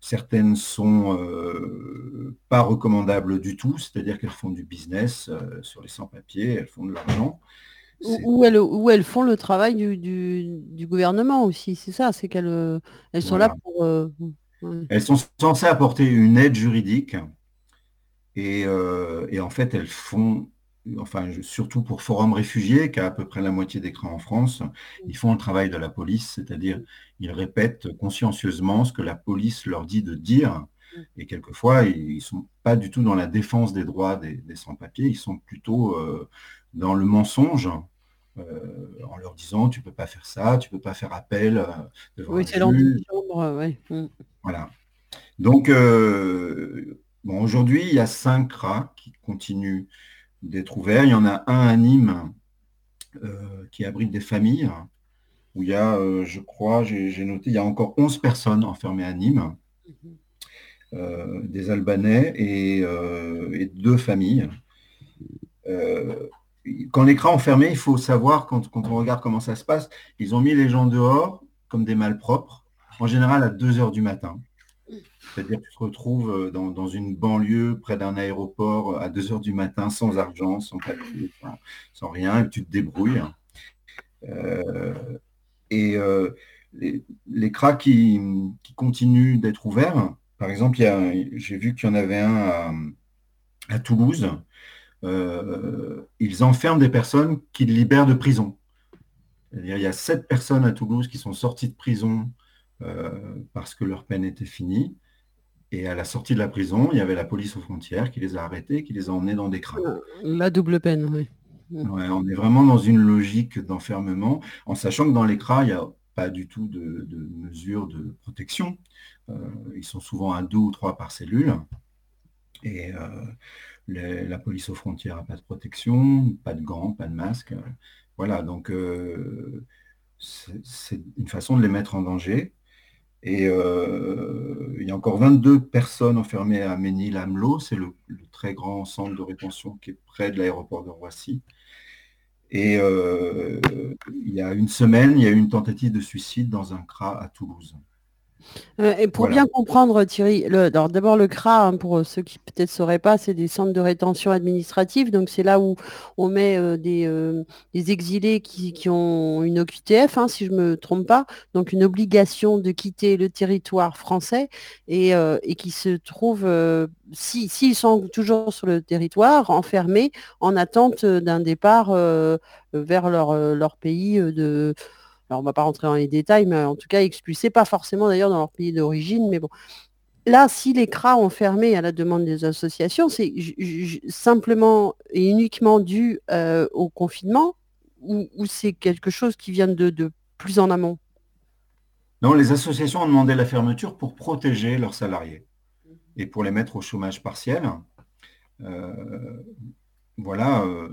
Certaines sont euh, pas recommandables du tout, c'est-à-dire qu'elles font du business euh, sur les sans-papiers, elles font de l'argent. Où, où elles, où elles font le travail du, du- du gouvernement aussi, c'est ça, c'est qu'elles elles sont là pour... euh, ouais. Elles sont censées apporter une aide juridique et, et en fait elles font, enfin surtout pour Forum Réfugiés, qui a à peu près la moitié d'écran en France, ils font le travail de la police, c'est-à-dire ils répètent consciencieusement ce que la police leur dit de dire et quelquefois ils ne sont pas du tout dans la défense des droits des, des sans-papiers, ils sont plutôt euh, dans le mensonge. euh, en leur disant tu peux pas faire ça, tu peux pas faire appel euh, devant Oui, c'est ouais. Mm. Voilà. Donc, euh, Bon, aujourd'hui, il y a cinq CRA qui continuent d'être ouverts. Il y en a un à Nîmes euh, qui abrite des familles, où il y a, euh, je crois, j'ai noté, il y a encore 11 personnes enfermées à Nîmes, euh, des Albanais et, et deux familles. quand les CRA ont fermé, il faut savoir, quand, quand on regarde comment ça se passe, ils ont mis les gens dehors comme des malpropres, en général à 2 heures du matin. C'est-à-dire que tu te retrouves euh, dans, une banlieue près d'un aéroport euh, à 2 heures du matin sans argent, sans sans, rien, et tu te débrouilles. Euh, et les, les cracks qui, continuent d'être ouverts, par exemple, j'ai vu qu'il y en avait un à, Toulouse, ils enferment des personnes qu'ils libèrent de prison. il y a sept personnes à Toulouse qui sont sorties de prison parce que leur peine était finie. Et à la sortie de la prison, il y avait la police aux frontières qui les a arrêtés, qui les a emmenés dans des crânes. Euh, la double peine, oui. on est vraiment dans une logique d'enfermement, en sachant que dans les CRA, il n'y a pas du tout de, mesures de protection. Euh, ils sont souvent à deux ou trois par cellule. Et euh, la police aux frontières n'a pas de protection, pas de gants, pas de masque. Voilà, donc c'est une façon de les mettre en danger. Et euh, il y a encore 22 personnes enfermées à Ménil-Amelot, c'est le, très grand centre de rétention qui est près de l'aéroport de Roissy. Et euh, il y a une semaine, il y a eu une tentative de suicide dans un CRA à Toulouse. Euh, et pour bien comprendre, Thierry, d'abord le CRA, hein, pour ceux qui peut-être ne sauraient pas, c'est des centres de rétention administrative. Donc c'est là où on met euh, euh, des, exilés qui, ont une OQTF, hein, si je ne me trompe pas, donc une obligation de quitter le territoire français et, qui se trouvent, s'ils si, sont toujours sur le territoire, enfermés en attente d'un départ vers leur, leur pays de alors on ne va pas rentrer dans les détails, mais en tout cas expulsés, pas forcément d'ailleurs dans leur pays d'origine, mais bon. Là, si les CRA ont fermé à la demande des associations, c'est simplement et uniquement dû euh, au confinement ou, c'est quelque chose qui vient de, plus en amont? Non, les associations ont demandé la fermeture pour protéger leurs salariés et pour les mettre au chômage partiel. Euh, voilà. Euh,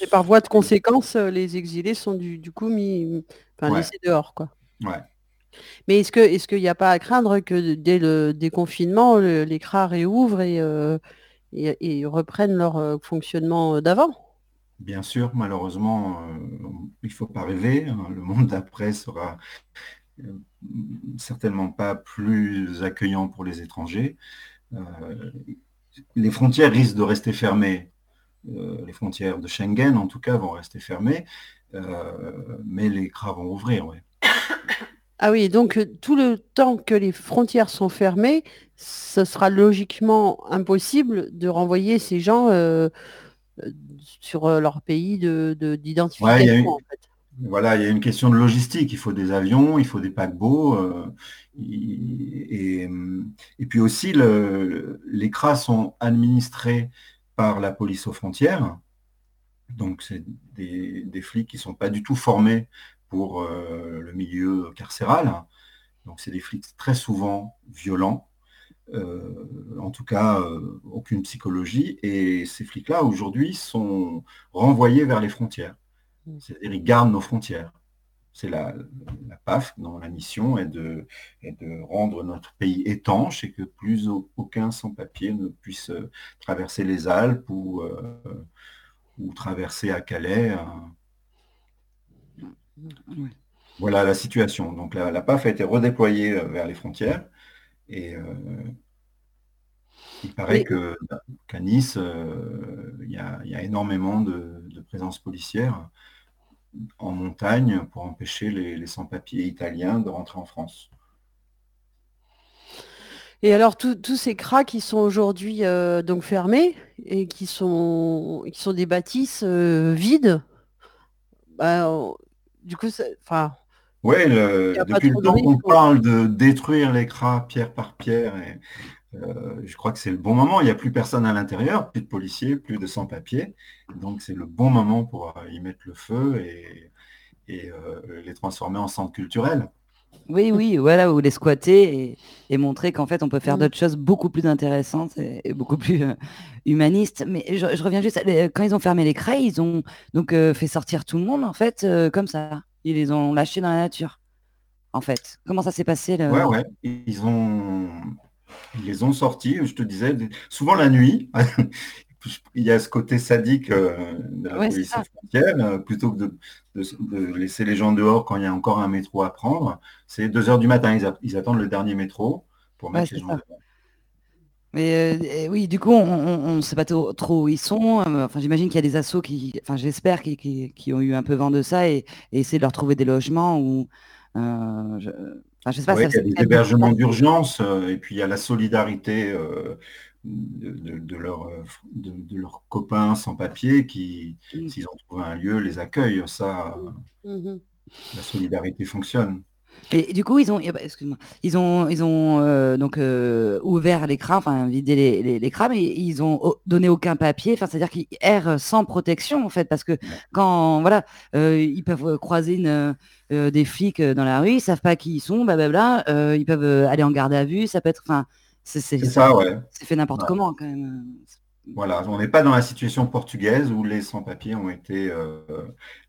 et par voie de conséquence, les exilés sont du coup mis, Enfin, dehors, quoi. Ouais. Mais est-ce que est-ce qu'il n'y a pas à craindre que dès le déconfinement, les CRA réouvrent et, euh, et, reprennent leur euh, fonctionnement d'avant? Bien sûr, malheureusement, euh, il ne faut pas rêver. Hein. le monde d'après sera certainement pas plus accueillant pour les étrangers. les frontières risquent de rester fermées. Les frontières de Schengen, en tout cas, vont rester fermées. Euh, mais les CRA vont ouvrir, oui. Ah oui, donc euh, tout le temps que les frontières sont fermées, ce sera logiquement impossible de renvoyer ces gens euh, sur leur pays d'identification. Voilà, il y a une question de logistique. Il faut des avions, il faut des paquebots. et, puis aussi, les CRA sont administrés par la police aux frontières. Donc, c'est des, flics qui ne sont pas du tout formés pour euh, le milieu carcéral. Donc, c'est des flics très souvent violents, euh, en tout cas, euh, aucune psychologie. Et ces flics-là, aujourd'hui, sont renvoyés vers les frontières. Mmh. C'est-à-dire, ils gardent nos frontières. C'est la, PAF dont la mission est de, de, rendre notre pays étanche et que plus aucun sans-papier ne puisse traverser les Alpes ou ou traverser à Calais. Euh, voilà la situation. Donc la, PAF a été redéployée euh, vers les frontières et euh, il paraît qu'à Nice, il y, a énormément de, présence policière en montagne pour empêcher les sans-papiers italiens de rentrer en France. Et alors tous ces cras qui sont aujourd'hui euh, donc fermés et qui sont, qui sont des bâtisses euh, vides, bah, du coup, enfin. Oui, depuis le temps qu'on parle de détruire les cras pierre par pierre, et, euh, je crois que c'est le bon moment. Il n'y a plus personne à l'intérieur, plus de policiers, plus de sans-papiers. Donc c'est le bon moment pour y mettre le feu et, et les transformer en centre culturel. Oui, oui, voilà, ou les squatter et, et montrer qu'en fait, on peut faire Mmh. d'autres choses beaucoup plus intéressantes et, et beaucoup plus euh, humanistes. Mais je, je reviens juste, à- quand ils ont fermé les craies, ils ont donc euh, fait sortir tout le monde, en fait, euh, comme ça. Ils les ont lâchés dans la nature, en fait. Comment ça s'est passé le... Ouais, ouais. Ils ont, ils les ont sortis, je te disais, souvent la nuit. Il y a ce côté sadique euh, de la Ouais, police frontières, euh, plutôt que de, de- de laisser les gens dehors quand il y a encore un métro à prendre. C'est 2 heures du matin, ils, a- ils attendent le dernier métro pour Ouais, mettre les gens ça. dehors. Mais euh, oui, du coup, on ne sait pas trop, où ils sont. Euh, Enfin, j'imagine qu'il y a des assos qui, enfin, j'espère, qui, qui, qui ont eu un peu vent de ça et, et essayer de leur trouver des logements ou, euh, enfin, je sais pas. Ouais, ça- il y a des hébergements d'urgence euh, et puis il y a la solidarité euh, de, de- euh, de, de leurs copains sans papier qui, Mm. s'ils ont trouvé un lieu, les accueillent. Ça, Mhm. la solidarité fonctionne. Et du coup, ils ont, eh ben, excuse-moi, ils ont, ils ont euh, donc euh, ouvert les enfin vidé les, les, et ils ont o- donné aucun papier. Enfin, c'est-à-dire qu'ils errent sans protection en fait, parce que quand voilà, euh, ils peuvent croiser une, des flics dans la rue, ils savent pas qui ils sont, blablabla. ils peuvent aller en garde à vue, ça peut être, enfin, c'est ça, ouais. c'est fait n'importe Ouais. comment quand même. Voilà, on n'est pas dans la situation portugaise où les sans-papiers ont été euh,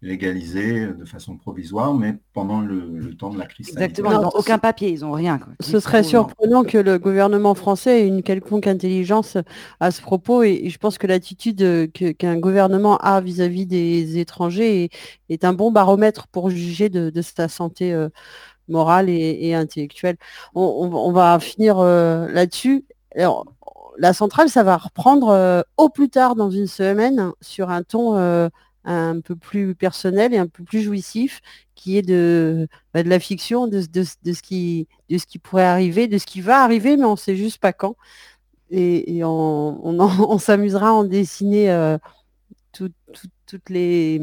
légalisés de façon provisoire, mais pendant le, le temps de la crise Exactement, sanitaire. ils n'ont aucun papier, ils ont rien. Quoi. Ce serait surprenant que le gouvernement français ait une quelconque intelligence à ce propos et, et je pense que l'attitude euh, qu'un gouvernement a vis-à-vis des étrangers est, est un bon baromètre pour juger de, de sa santé euh, morale et, et intellectuelle. On, on- on va finir euh, là-dessus. La centrale, ça va reprendre euh, au plus tard dans une semaine sur un ton euh, un peu plus personnel et un peu plus jouissif, qui est de, bah, de la fiction, de, de- de ce qui, de ce qui pourrait arriver, de ce qui va arriver, mais on ne sait juste pas quand. Et, et on, on en- on s'amusera à en dessiner euh, tout- tout- toutes les...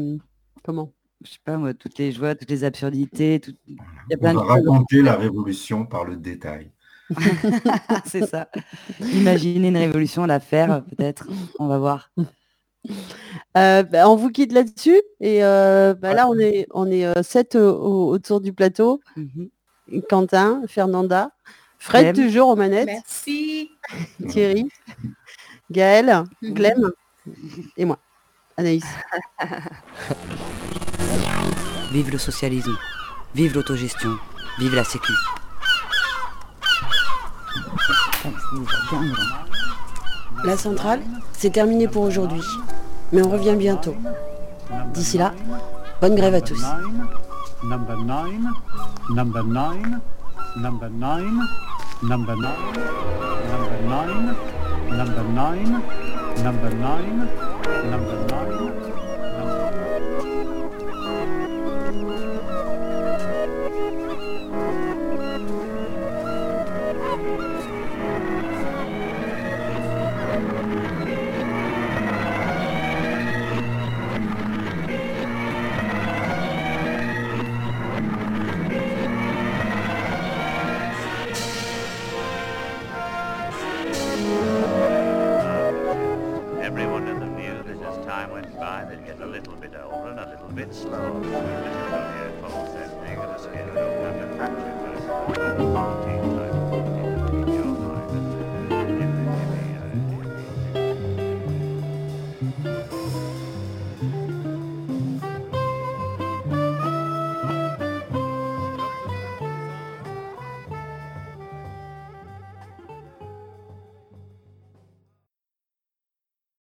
Comment? Je sais pas moi, toutes les joies, toutes les absurdités, tout- il y a On va de choses. raconter la révolution par le détail. c'est ça. Imaginer une révolution, la faire, peut-être. On va voir. Euh, bah, on vous quitte là-dessus. Et euh, bah, là, on est, on est euh, sept au- au- autour du plateau. Quentin, Fernanda, Fred Clem. toujours aux manettes. Merci. Thierry, Gaël, Clem et moi, Anaïs. Vive le socialisme, vive l'autogestion, vive la sécu. La centrale, c'est terminé pour aujourd'hui. Mais on revient bientôt. D'ici là, bonne grève à tous.